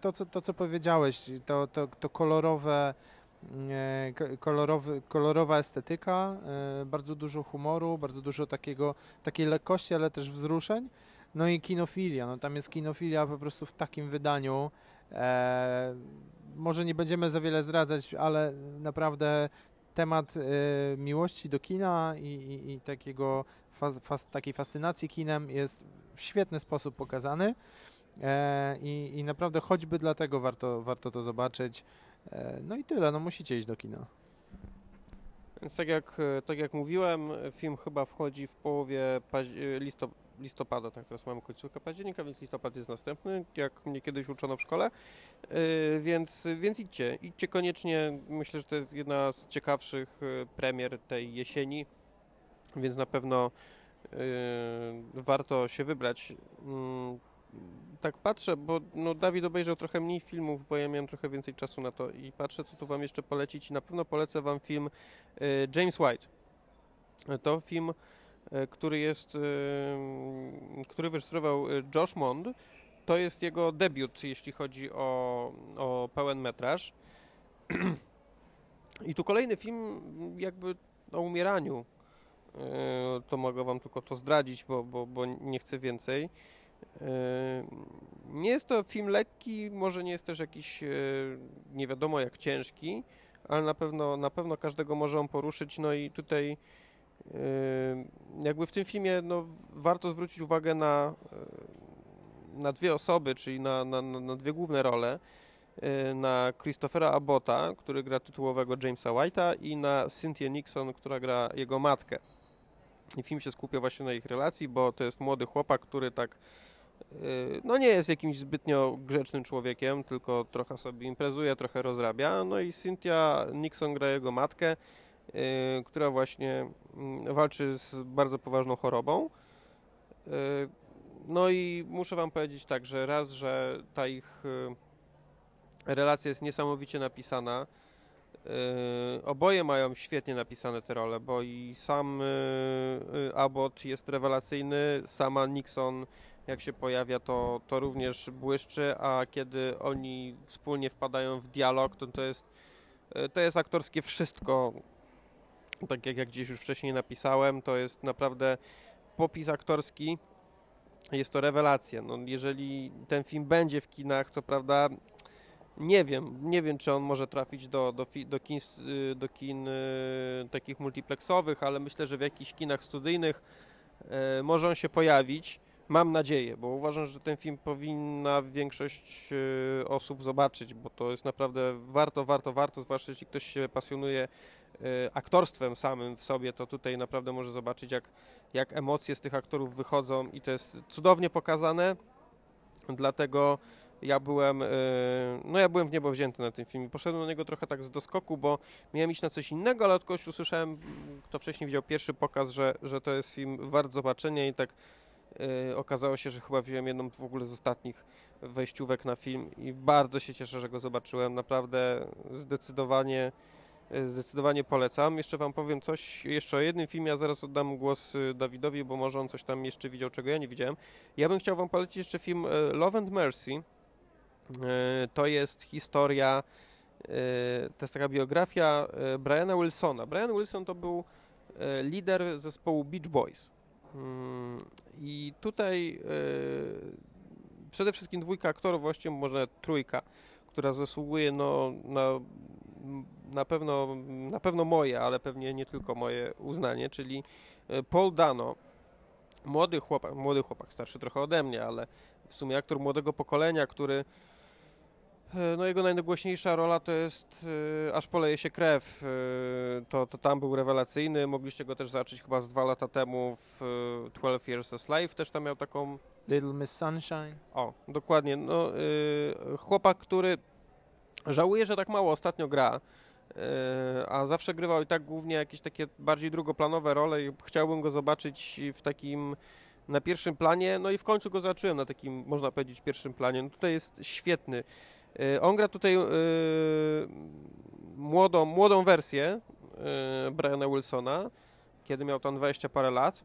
S2: to, co, to, co powiedziałeś, to, to, to kolorowe, kolorowy, kolorowa estetyka, bardzo dużo humoru, bardzo dużo takiego, takiej lekkości, ale też wzruszeń. No i kinofilia, no tam jest kinofilia po prostu w takim wydaniu. E, może nie będziemy za wiele zdradzać, ale naprawdę temat e, miłości do kina i, i, i takiego takiej fascynacji kinem jest w świetny sposób pokazany. E, i, I naprawdę choćby dlatego warto, warto to zobaczyć. E, no i tyle, no musicie iść do kina.
S1: Więc tak jak, tak jak mówiłem, film chyba wchodzi w połowie listopada listopada, tak teraz mamy końcówkę października, więc listopad jest następny, jak mnie kiedyś uczono w szkole, yy, więc, więc idźcie, idźcie koniecznie, myślę, że to jest jedna z ciekawszych yy, premier tej jesieni, więc na pewno yy, warto się wybrać. Mm, tak patrzę, bo no, Dawid obejrzał trochę mniej filmów, bo ja miałem trochę więcej czasu na to i patrzę, co tu wam jeszcze polecić i na pewno polecę wam film James White. To film który jest, e, który wyrejestrował e, Josh Mond. To jest jego debiut, jeśli chodzi o, o pełen metraż. *clears throat* I tu kolejny film jakby o umieraniu. To mogę wam tylko to zdradzić, bo, bo, bo nie chcę więcej. Nie jest to film lekki, może nie jest też jakiś nie wiadomo jak ciężki, ale na pewno, na pewno każdego może on poruszyć. No i tutaj jakby w tym filmie no, warto zwrócić uwagę na, na dwie osoby, czyli na, na, na dwie główne role. Na Christophera Abbotta, który gra tytułowego Jamesa White'a i na Cynthia Nixon, która gra jego matkę. I film się skupia właśnie na ich relacji, bo to jest młody chłopak, który tak no nie jest jakimś zbytnio grzecznym człowiekiem, tylko trochę sobie imprezuje, trochę rozrabia. No i Cynthia Nixon gra jego matkę Y, która właśnie mm, walczy z bardzo poważną chorobą. Y, no i muszę Wam powiedzieć tak, że raz, że ta ich Relacja jest niesamowicie napisana. Oboje mają świetnie napisane te role, bo i sam Abbott jest rewelacyjny, sama Nixon jak się pojawia to, to również błyszczy, a kiedy oni wspólnie wpadają w dialog, to to jest, to jest aktorskie wszystko. Tak jak, jak gdzieś już wcześniej napisałem, to jest naprawdę popis aktorski, jest to rewelacja. No, jeżeli ten film będzie w kinach, co prawda nie wiem, nie wiem, czy on może trafić do, do, do kin, y, do kin y, takich multiplexowych, ale myślę, że w jakichś kinach studyjnych y, może on się pojawić. Mam nadzieję, bo uważam, że ten film powinna większość osób zobaczyć, bo to jest naprawdę warto, warto, warto, zwłaszcza jeśli ktoś się pasjonuje aktorstwem samym w sobie, to tutaj naprawdę może zobaczyć, jak, jak emocje z tych aktorów wychodzą i to jest cudownie pokazane. Dlatego ja byłem, e, no ja byłem w niebo wzięty na tym filmie. Poszedłem na niego trochę tak z doskoku, bo miałem iść na coś innego, ale od kogoś usłyszałem, kto wcześniej widział pierwszy pokaz, że, że to jest film wart zobaczenia i tak e, okazało się, że chyba wziąłem jedną w ogóle z ostatnich wejściówek na film i bardzo się cieszę, że go zobaczyłem. Naprawdę zdecydowanie zdecydowanie polecam. Jeszcze Wam powiem coś jeszcze o jednym filmie, a zaraz oddam głos Dawidowi, bo może on coś tam jeszcze widział, czego ja nie widziałem. Ja bym chciał Wam polecić jeszcze film Love and Mercy E, to jest historia, e, to jest taka biografia e, Briana Wilsona. Brian Wilson to był lider zespołu Beach Boys. Mm, I tutaj przede wszystkim dwójka aktorów, właściwie może trójka, która zasługuje no, na, na, pewno, na pewno moje, ale pewnie nie tylko moje uznanie, czyli Paul Dano, młody chłopak, młody chłopak, starszy trochę ode mnie, ale w sumie aktor młodego pokolenia, który E, no jego najgłośniejsza rola to jest y, Aż poleje się krew. Y, to, to tam był rewelacyjny. Mogliście go też zobaczyć chyba z dwa lata temu w y, 12 Years a Slave. Też tam miał taką...
S2: Little Miss Sunshine.
S1: O, dokładnie. No, chłopak, który żałuje, że tak mało ostatnio gra. A zawsze grywał i tak głównie jakieś takie bardziej drugoplanowe role i chciałbym go zobaczyć w takim na pierwszym planie, no i w końcu go zobaczyłem na takim, można powiedzieć, pierwszym planie. No tutaj jest świetny. Y, on gra tutaj y, młodą, młodą wersję Briana Wilsona, kiedy miał tam 20 parę lat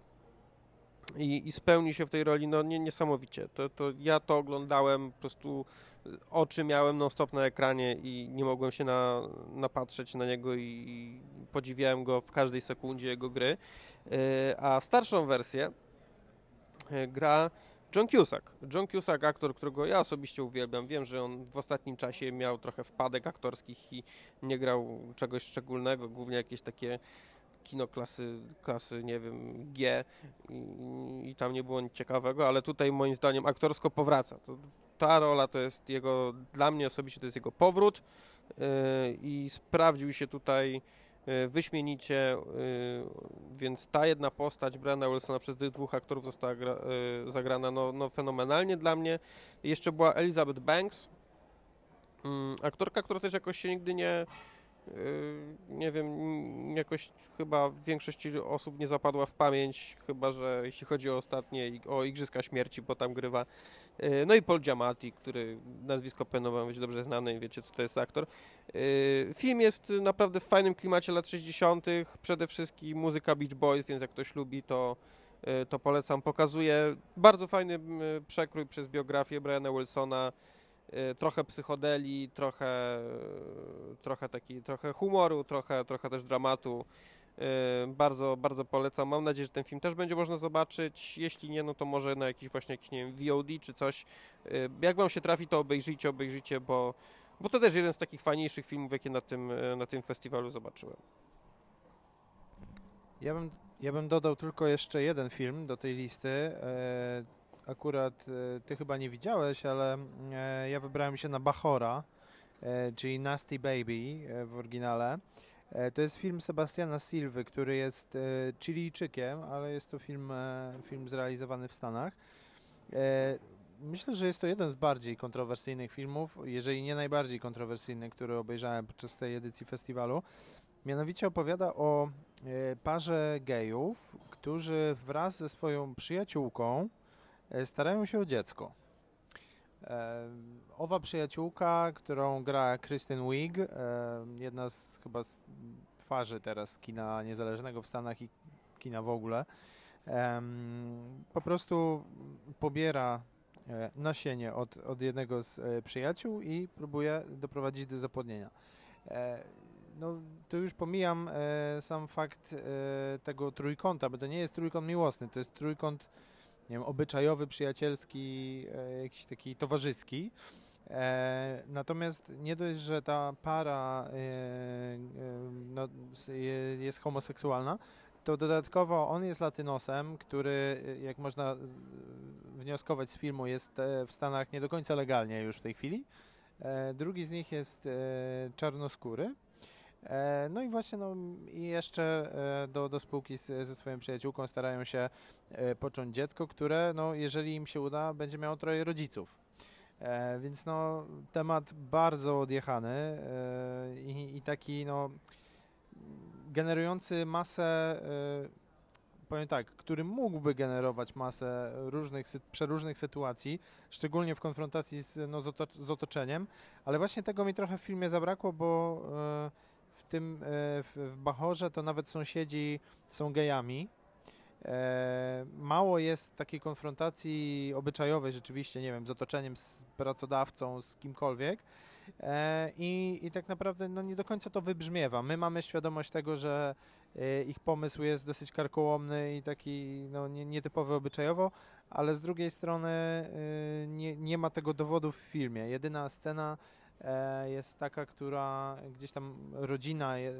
S1: i, i spełni się w tej roli no, nie, niesamowicie. To, to ja to oglądałem, po prostu oczy miałem non-stop na ekranie i nie mogłem się na, napatrzeć na niego i, podziwiałem go w każdej sekundzie jego gry. A starszą wersję gra John Cusack. John Cusack, aktor, którego ja osobiście uwielbiam. Wiem, że on w ostatnim czasie miał trochę wpadek aktorskich i nie grał czegoś szczególnego, głównie jakieś takie kino klasy, klasy nie wiem, G i, i, tam nie było nic ciekawego, ale tutaj moim zdaniem aktorsko powraca. To, ta rola to jest jego, dla mnie osobiście to jest jego powrót yy, i sprawdził się tutaj E, wyśmienicie, e, więc ta jedna postać Brenda Wilsona przez tych dwóch aktorów została gra, e, zagrana no, no fenomenalnie dla mnie. Jeszcze była Elizabeth Banks, mm, aktorka, która też jakoś się nigdy nie nie wiem, jakoś chyba większości osób nie zapadła w pamięć, chyba że jeśli chodzi o ostatnie, o Igrzyska Śmierci, bo tam grywa. Yy, no i Paul Giamatti, który nazwisko pewno wam będzie dobrze znane wiecie, co to jest aktor. Yy, film jest naprawdę w fajnym klimacie lat 60., przede wszystkim muzyka Beach Boys, więc jak ktoś lubi, to, to polecam. Pokazuje bardzo fajny przekrój przez biografię Briana Wilsona, trochę psychodeli, trochę, trochę taki, trochę humoru, trochę, trochę też dramatu. Y, bardzo, bardzo polecam. Mam nadzieję, że ten film też będzie można zobaczyć. Jeśli nie, no to może na jakiś właśnie jakiś, nie wiem, VOD czy coś. Y, jak wam się trafi, to obejrzyjcie, obejrzyjcie, bo, bo to też jeden z takich fajniejszych filmów, jakie na tym, na tym festiwalu zobaczyłem.
S2: Ja bym, ja bym dodał tylko jeszcze jeden film do tej listy. Akurat e, ty chyba nie widziałeś, ale e, ja wybrałem się na Bachora, e, czyli Nasty Baby w oryginale. To jest film Sebastiana Silwy, który jest Chilijczykiem, ale jest to film, film zrealizowany w Stanach. Myślę, że jest to jeden z bardziej kontrowersyjnych filmów, jeżeli nie najbardziej kontrowersyjny, który obejrzałem podczas tej edycji festiwalu. Mianowicie opowiada o parze gejów, którzy wraz ze swoją przyjaciółką starają się o dziecko. Owa przyjaciółka, którą gra Kristen Wiig, jedna z chyba z twarzy teraz kina niezależnego w Stanach i kina w ogóle, po prostu pobiera e, nasienie od, od jednego z e, przyjaciół i próbuje doprowadzić do zapłodnienia. E, no, to już pomijam sam fakt tego trójkąta, bo to nie jest trójkąt miłosny, to jest trójkąt nie wiem, obyczajowy, przyjacielski, jakiś taki towarzyski. E, natomiast nie dość, że ta para e, e, no, jest homoseksualna, to dodatkowo on jest latynosem, który, jak można wnioskować z filmu, jest w Stanach nie do końca legalnie już w tej chwili. Drugi z nich jest czarnoskóry. No i właśnie no, i jeszcze do, do spółki z, ze swoją przyjaciółką starają się począć dziecko, które, no, jeżeli im się uda, będzie miało troje rodziców. E, więc no, temat bardzo odjechany e, i, i, taki no, generujący masę, e, powiem tak, który mógłby generować masę różnych, przeróżnych sytuacji, szczególnie w konfrontacji z, no, z, otoczeniem, ale właśnie tego mi trochę w filmie zabrakło, bo e, w tym e, w, Bachorze to nawet sąsiedzi są gejami, E, mało jest takiej konfrontacji obyczajowej rzeczywiście, nie wiem, z otoczeniem, z pracodawcą, z kimkolwiek e, i, i tak naprawdę no, nie do końca to wybrzmiewa. My mamy świadomość tego, że ich pomysł jest dosyć karkołomny i taki no, nie, nietypowy obyczajowo, ale z drugiej strony nie, nie ma tego dowodu w filmie. Jedyna scena jest taka, która gdzieś tam rodzina e,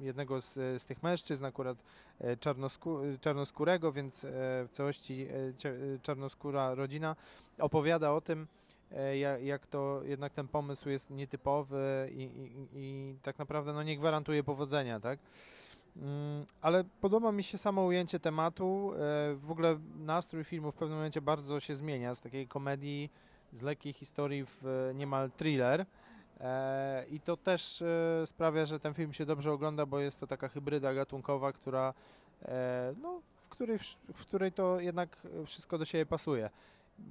S2: jednego z, z tych mężczyzn, akurat e, czarnoskó czarnoskórego, więc w całości czarnoskóra rodzina opowiada o tym, jak to jednak ten pomysł jest nietypowy i, i, i tak naprawdę no, nie gwarantuje powodzenia, tak? Mm, ale podoba mi się samo ujęcie tematu. W ogóle nastrój filmu w pewnym momencie bardzo się zmienia z takiej komedii z lekkiej historii w e, niemal thriller. E, I to też e, sprawia, że ten film się dobrze ogląda, bo jest to taka hybryda gatunkowa, która, no, w, której, w której to jednak wszystko do siebie pasuje.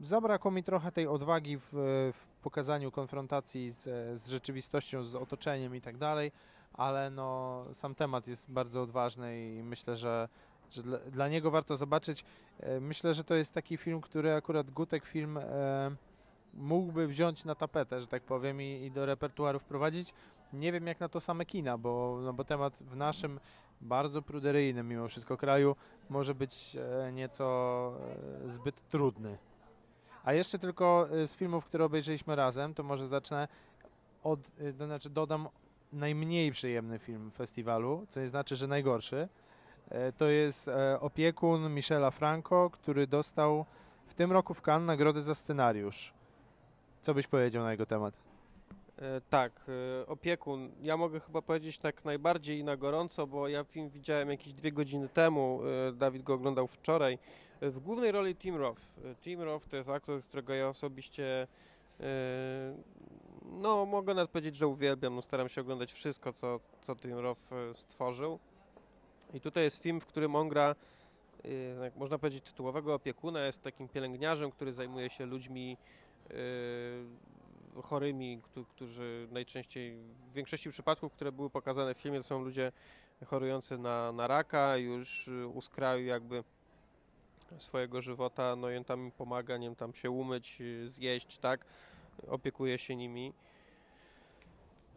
S2: Zabrakło mi trochę tej odwagi w, w pokazaniu konfrontacji z, z, rzeczywistością, z otoczeniem i tak dalej, ale no, sam temat jest bardzo odważny i myślę, że, że dla, dla niego warto zobaczyć. Myślę, że to jest taki film, który akurat Gutek film mógłby wziąć na tapetę, że tak powiem, i, i, do repertuaru wprowadzić. Nie wiem jak na to same kina, bo, no bo temat w naszym bardzo pruderyjnym mimo wszystko kraju może być e, nieco e, zbyt trudny. A jeszcze tylko e, z filmów, które obejrzeliśmy razem, to może zacznę od, to znaczy dodam najmniej przyjemny film festiwalu, co nie znaczy, że najgorszy. To jest Opiekun Michela Franco, który dostał w tym roku w Cannes nagrodę za scenariusz. Co byś powiedział na jego temat?
S1: E, tak, e, opiekun. Ja mogę chyba powiedzieć tak najbardziej na gorąco, bo ja film widziałem jakieś dwie godziny temu. E, Dawid go oglądał wczoraj. W głównej roli Tim Roth. Tim Roth to jest aktor, którego ja osobiście no mogę nawet powiedzieć, że uwielbiam. No, staram się oglądać wszystko, co, co Tim Roth stworzył. I tutaj jest film, w którym on gra można powiedzieć, tytułowego opiekuna, jest takim pielęgniarzem, który zajmuje się ludźmi chorymi, którzy najczęściej, w większości przypadków, które były pokazane w filmie, to są ludzie chorujący na, na raka, już u skraju jakby swojego żywota, no i on tam pomaga, nie wiem, tam się umyć, zjeść, tak, opiekuje się nimi.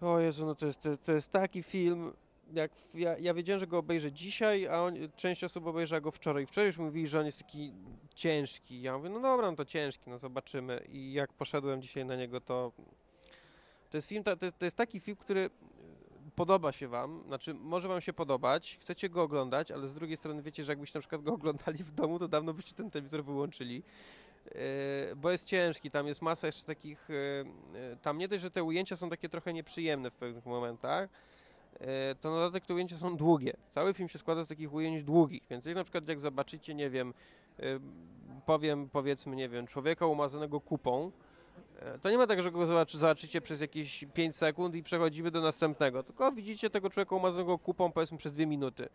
S1: O Jezu, no to jest, to, to jest taki film, jak ja, ja wiedziałem, że go obejrzę dzisiaj, a on, część osób obejrzała go wczoraj. Wczoraj już mówili, że on jest taki ciężki. Ja mówię, no dobra, no to ciężki, no zobaczymy. I jak poszedłem dzisiaj na niego, to to jest film, to, to jest taki film, który podoba się wam, znaczy może wam się podobać, chcecie go oglądać, ale z drugiej strony wiecie, że jakbyście na przykład go oglądali w domu, to dawno byście ten telewizor wyłączyli, yy, bo jest ciężki, tam jest masa jeszcze takich, yy, tam nie dość, że te ujęcia są takie trochę nieprzyjemne w pewnych momentach, to na dodatek te ujęcia są długie. Cały film się składa z takich ujęć długich, więc jak na przykład jak zobaczycie, nie wiem, e, powiem powiedzmy, nie wiem, człowieka umazanego kupą, e, to nie ma tak, że go zobaczycie przez jakieś 5 sekund i przechodzimy do następnego, tylko widzicie tego człowieka umazanego kupą powiedzmy przez 2 minuty.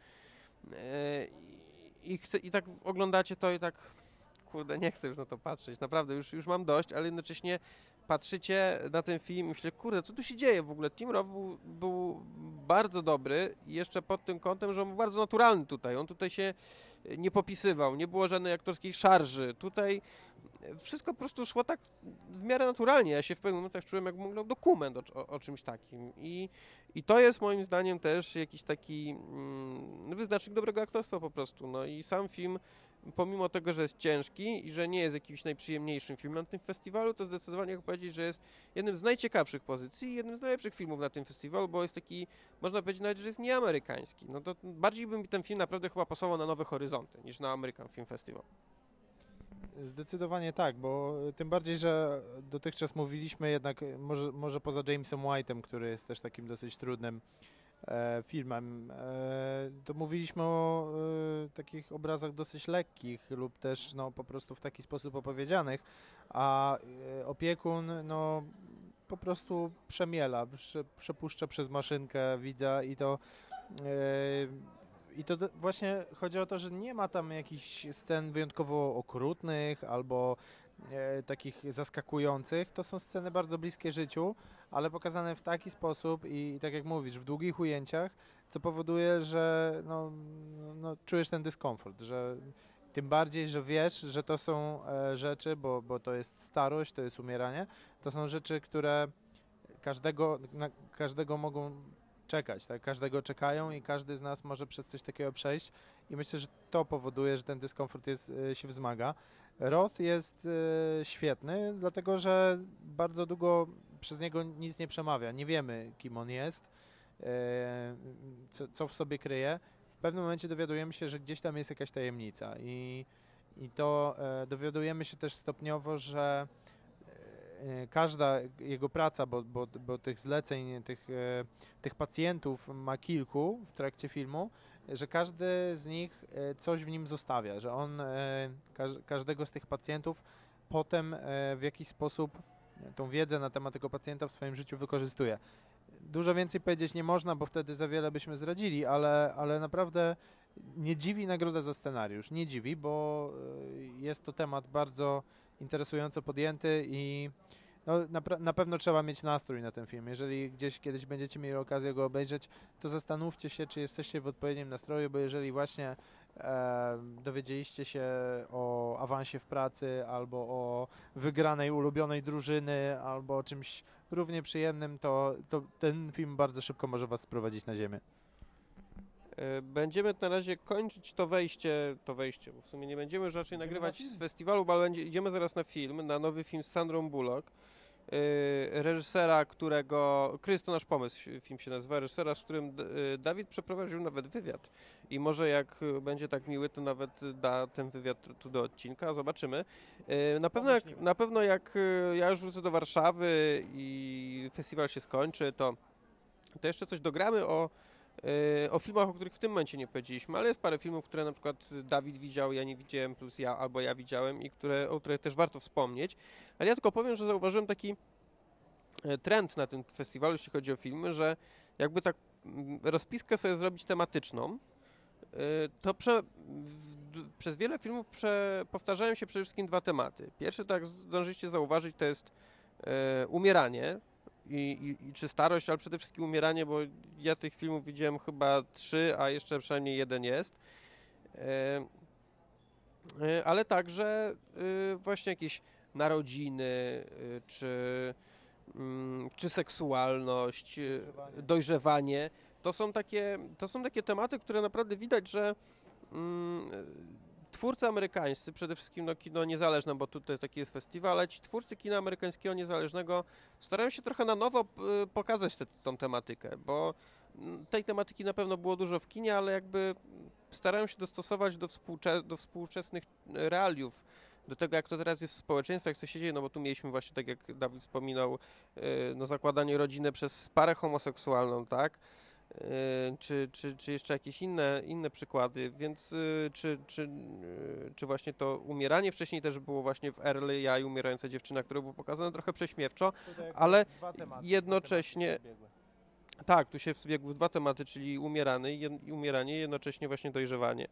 S1: I, chce, I tak oglądacie to i tak kurde, nie chcę już na to patrzeć, naprawdę, już, już mam dość, ale jednocześnie patrzycie na ten film i myślę, kurde, co tu się dzieje w ogóle? Tim Roth był, był bardzo dobry jeszcze pod tym kątem, że on był bardzo naturalny tutaj. On tutaj się nie popisywał, nie było żadnej aktorskiej szarży. Tutaj wszystko po prostu szło tak w miarę naturalnie. Ja się w pewnym momentach czułem, jak oglądał dokument o, o, czymś takim. I, I to jest moim zdaniem też jakiś taki mm, wyznacznik dobrego aktorstwa po prostu. No i sam film pomimo tego, że jest ciężki i że nie jest jakimś najprzyjemniejszym filmem na tym festiwalu, to zdecydowanie jak powiedzieć, że jest jednym z najciekawszych pozycji i jednym z najlepszych filmów na tym festiwalu, bo jest taki, można powiedzieć nawet, że jest nieamerykański. No to bardziej by mi ten film naprawdę chyba pasował na Nowe Horyzonty niż na American Film Festival.
S2: Zdecydowanie tak, bo tym bardziej, że dotychczas mówiliśmy jednak, może, może poza Jamesem White'em, który jest też takim dosyć trudnym filmem. E, to mówiliśmy o e, takich obrazach dosyć lekkich lub też no, po prostu w taki sposób opowiedzianych, a opiekun no, po prostu przemiela, przepuszcza przez maszynkę widza i to i to właśnie chodzi o to, że nie ma tam jakichś scen wyjątkowo okrutnych albo e, takich zaskakujących. To są sceny bardzo bliskie życiu, ale pokazane w taki sposób i, i tak jak mówisz, w długich ujęciach, co powoduje, że no, no, czujesz ten dyskomfort, że tym bardziej, że wiesz, że to są e, rzeczy, bo, bo to jest starość, to jest umieranie, to są rzeczy, które każdego, na każdego mogą czekać, tak? Każdego czekają i każdy z nas może przez coś takiego przejść i myślę, że to powoduje, że ten dyskomfort jest, e, się wzmaga. Roth jest e, świetny, dlatego że bardzo długo przez niego nic nie przemawia. Nie wiemy, kim on jest, e, co, w sobie kryje. W pewnym momencie dowiadujemy się, że gdzieś tam jest jakaś tajemnica i, i to dowiadujemy się też stopniowo, że E, każda jego praca, bo, bo, bo tych zleceń, tych, e, tych pacjentów ma kilku w trakcie filmu, że każdy z nich e, coś w nim zostawia, że on każdego z tych pacjentów potem w jakiś sposób tą wiedzę na temat tego pacjenta w swoim życiu wykorzystuje. Dużo więcej powiedzieć nie można, bo wtedy za wiele byśmy zdradzili, ale, ale naprawdę nie dziwi nagroda za scenariusz. Nie dziwi, bo jest to temat bardzo interesująco podjęty i no, na, na, pewno trzeba mieć nastrój na ten film. Jeżeli gdzieś kiedyś będziecie mieli okazję go obejrzeć, to zastanówcie się, czy jesteście w odpowiednim nastroju, bo jeżeli właśnie e, dowiedzieliście się o awansie w pracy, albo o wygranej ulubionej drużyny, albo o czymś równie przyjemnym, to, to ten film bardzo szybko może was sprowadzić na ziemię.
S1: E, będziemy na razie kończyć to wejście, to wejście, bo w sumie nie będziemy już raczej nagrywać z festiwalu, bo ale będzie, idziemy zaraz na film, na nowy film z Sandrą Bullock, reżysera, którego, Krys to nasz pomysł, film się nazywa, reżysera, z którym yy, Dawid przeprowadził nawet wywiad. I może jak będzie tak miły, to nawet da ten wywiad tu do odcinka, zobaczymy. Yy, na, pewno jak, na pewno jak ja już wrócę do Warszawy i festiwal się skończy, to, to jeszcze coś dogramy o o filmach, o których w tym momencie nie powiedzieliśmy, ale jest parę filmów, które na przykład Dawid widział, ja nie widziałem, plus ja albo ja widziałem i które, o których też warto wspomnieć. Ale ja tylko powiem, że zauważyłem taki e, trend na tym festiwalu, jeśli chodzi o filmy, że jakby tak mm, rozpiskę sobie zrobić tematyczną, e, to prze, w, przez wiele filmów prze, powtarzają się przede wszystkim dwa tematy. Pierwszy, tak zdążyliście zauważyć, to jest e, umieranie, i, i, czy starość, ale przede wszystkim umieranie, bo ja tych filmów widziałem chyba trzy, a jeszcze przynajmniej jeden jest. E, e, ale także e, właśnie jakieś narodziny, czy, mm, czy seksualność, dojrzewanie. dojrzewanie. To są takie, to są takie tematy, które naprawdę widać, że mm, twórcy amerykańscy, przede wszystkim no, kino niezależne, bo tutaj taki jest festiwal, ale ci twórcy kina amerykańskiego niezależnego starają się trochę na nowo pokazać tę tematykę, bo mm, tej tematyki na pewno było dużo w kinie, ale jakby starają się dostosować do, współcze do współczesnych realiów, do tego, jak to teraz jest w społeczeństwie, jak to się dzieje, no bo tu mieliśmy właśnie, tak jak Dawid wspominał, y, no zakładanie rodziny przez parę homoseksualną, tak? E, czy, czy, czy jeszcze jakieś inne, inne przykłady, więc e, czy, czy, e, czy właśnie to umieranie wcześniej też było właśnie w Early, ja i umierająca dziewczyna, które było pokazane trochę prześmiewczo, ale jednocześnie... Tak, tu się wbiegły dwa tematy, czyli umierany i umieranie, jednocześnie właśnie dojrzewanie.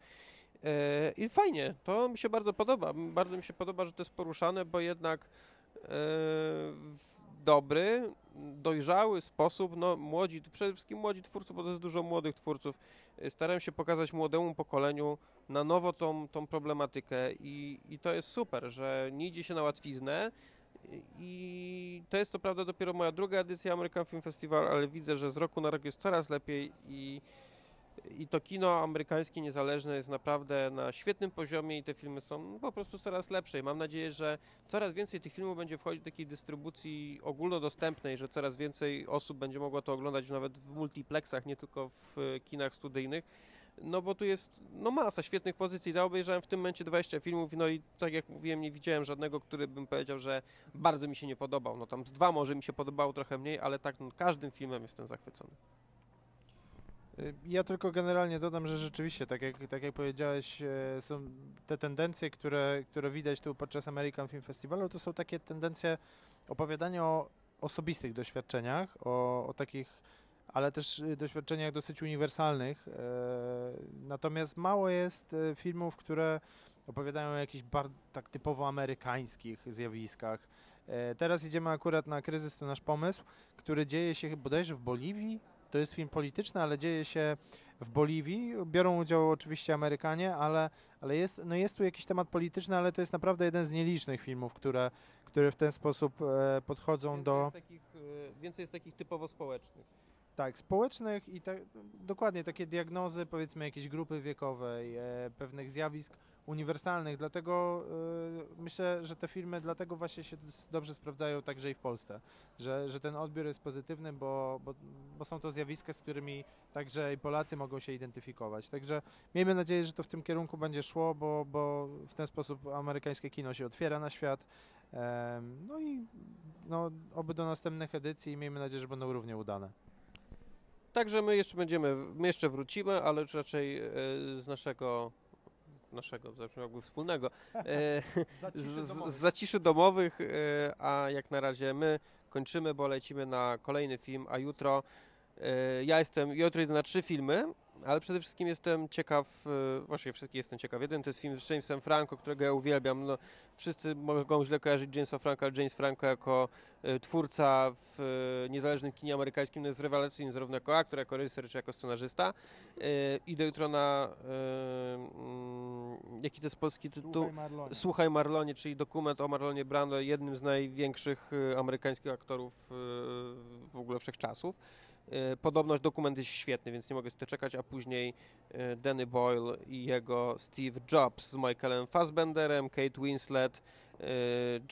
S1: I fajnie, to mi się bardzo podoba. Bardzo mi się podoba, że to jest poruszane, bo jednak dobry, dojrzały sposób, no młodzi, przede wszystkim młodzi twórcy, bo to jest dużo młodych twórców, starałem się pokazać młodemu pokoleniu na nowo tą, tą problematykę i, i to jest super, że nie idzie się na łatwiznę, i to jest co prawda dopiero moja druga edycja American Film Festival, ale widzę, że z roku na rok jest coraz lepiej i, i to kino amerykańskie niezależne jest naprawdę na świetnym poziomie i te filmy są po prostu coraz lepsze. I mam nadzieję, że coraz więcej tych filmów będzie wchodzić do takiej dystrybucji ogólnodostępnej, że coraz więcej osób będzie mogło to oglądać nawet w multiplexach, nie tylko w kinach studyjnych no bo tu jest no masa świetnych pozycji. Ja obejrzałem w tym momencie 20 filmów, no i tak jak mówiłem, nie widziałem żadnego, który bym powiedział, że bardzo mi się nie podobał. No tam z dwa może mi się podobało trochę mniej, ale tak no, każdym filmem jestem zachwycony.
S2: Y, ja tylko generalnie dodam, że rzeczywiście, tak jak, tak jak powiedziałeś, e, są te tendencje, które, które widać tu podczas American Film Festivalu, to są takie tendencje opowiadania o osobistych doświadczeniach, o, o takich ale też y, doświadczeniach dosyć uniwersalnych. Natomiast mało jest filmów, które opowiadają o jakichś tak typowo amerykańskich zjawiskach. Teraz idziemy akurat na Kryzys, to nasz pomysł, który dzieje się bodajże w Boliwii. To jest film polityczny, ale dzieje się w Boliwii. Biorą udział oczywiście Amerykanie, ale, ale jest, no jest tu jakiś temat polityczny, ale to jest naprawdę jeden z nielicznych filmów, które, które w ten sposób podchodzą
S1: więcej
S2: do...
S1: Jest takich, więcej jest takich typowo społecznych.
S2: Tak, społecznych i te, dokładnie takie diagnozy, powiedzmy jakiejś grupy wiekowej, e, pewnych zjawisk uniwersalnych, dlatego e, myślę, że te filmy dlatego właśnie się dobrze sprawdzają także i w Polsce, że, że ten odbiór jest pozytywny, bo, bo, bo są to zjawiska, z którymi także i Polacy mogą się identyfikować. Także miejmy nadzieję, że to w tym kierunku będzie szło, bo, bo w ten sposób amerykańskie kino się otwiera na świat. No i no, oby do następnych edycji miejmy nadzieję, że będą równie udane.
S1: Także my jeszcze będziemy, my jeszcze wrócimy, ale już raczej e, z naszego naszego, jakby wspólnego, *laughs* e, z, z zaciszy domowych, e, a jak na razie my kończymy, bo lecimy na kolejny film, a jutro ja jestem, jutro idę na trzy filmy, ale przede wszystkim jestem ciekaw, e, właściwie wszystkich jestem ciekaw. Jeden to jest film z Jamesem Franco, którego ja uwielbiam. No, wszyscy mogą źle kojarzyć Jamesa Franco, ale James Franco jako e, twórca w e, niezależnym kinie amerykańskim no jest rewelacyjny zarówno jako aktor, jako reżyser, czy jako scenarzysta. Idę jutro na mm, jaki to jest polski tytuł?
S2: Słuchaj Marlonie.
S1: Słuchaj Marlonie, czyli dokument o Marlonie Brando, jednym z największych amerykańskich aktorów w ogóle wszechczasów. E, podobność dokument jest świetny, więc nie mogę tutaj czekać, a później e, Danny Boyle i jego Steve Jobs z Michaelem Fassbenderem, Kate Winslet, e,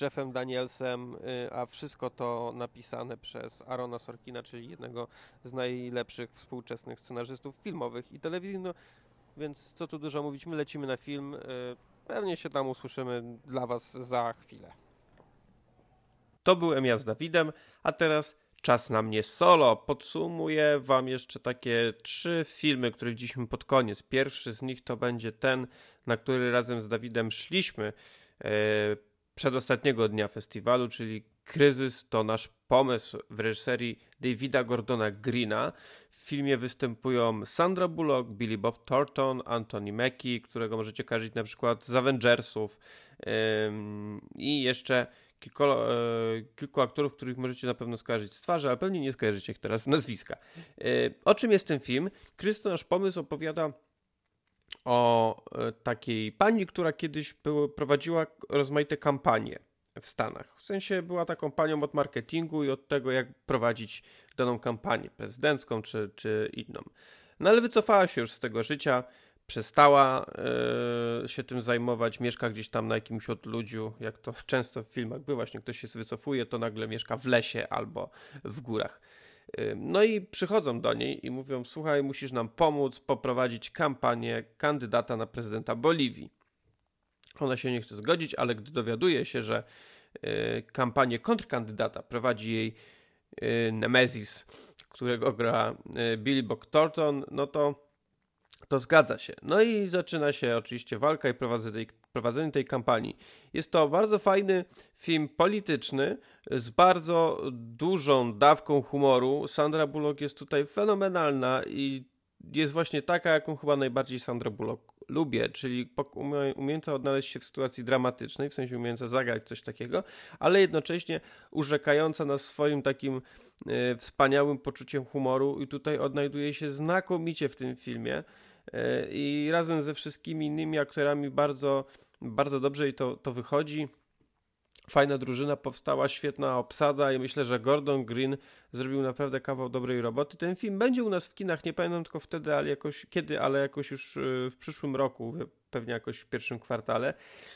S1: Jeffem Danielsem, a wszystko to napisane przez Arona Sorkina, czyli jednego z najlepszych współczesnych scenarzystów filmowych i telewizyjnych. No, więc co tu dużo mówić, my lecimy na film. Pewnie się tam usłyszymy dla Was za chwilę. To był ja Dawidem, a teraz czas na mnie solo. Podsumuję wam jeszcze takie trzy filmy, które widzieliśmy pod koniec. Pierwszy z nich to będzie ten, na który razem z Dawidem szliśmy e, przedostatniego dnia festiwalu, czyli Kryzys to nasz pomysł w reżyserii Davida Gordona Greena. W filmie występują Sandra Bullock, Billy Bob Thornton, Anthony Mackie, którego możecie kojarzyć na przykład z Avengersów i jeszcze kilku, e, kilku aktorów, których możecie na pewno skojarzyć z twarzy, ale pewnie nie skojarzycie ich teraz z nazwiska. E, o czym jest ten film? Krysto, nasz pomysł opowiada o e, takiej pani, która kiedyś był, prowadziła rozmaite kampanie w Stanach. W sensie była taką panią od marketingu i od tego, jak prowadzić daną kampanię prezydencką czy, czy inną. No ale wycofała się już z tego życia, przestała e, się tym zajmować, mieszka gdzieś tam na jakimś odludziu, jak to *laughs* często w filmach bywa, właśnie ktoś się wycofuje, to nagle mieszka w lesie albo w górach. E, no i przychodzą do niej i mówią: Słuchaj, musisz nam pomóc poprowadzić kampanię kandydata na prezydenta Boliwii. Ona się nie chce zgodzić, ale gdy dowiaduje się, że e, kampanię kontrkandydata prowadzi jej Nemesis, którego gra Billy Bob Thornton, no to to zgadza się. No i zaczyna się oczywiście walka i prowadzenie tej, prowadzenie tej kampanii. Jest to bardzo fajny film polityczny z bardzo dużą dawką humoru. Sandra Bullock jest tutaj fenomenalna i jest właśnie taka, jaką chyba najbardziej Sandra Bullock lubię, czyli umiejąca odnaleźć się w sytuacji dramatycznej, w sensie umiejąca zagrać coś takiego, ale jednocześnie urzekająca nas swoim takim e, wspaniałym poczuciem humoru i tutaj odnajduje się znakomicie w tym filmie i razem ze wszystkimi innymi aktorami bardzo, bardzo dobrze i to, to wychodzi fajna drużyna powstała, świetna obsada i myślę, że Gordon Green zrobił naprawdę kawał dobrej roboty. Ten film będzie u nas w kinach, nie pamiętam tylko wtedy, ale jakoś kiedy, ale jakoś już y, w przyszłym roku, pewnie jakoś w pierwszym kwartale.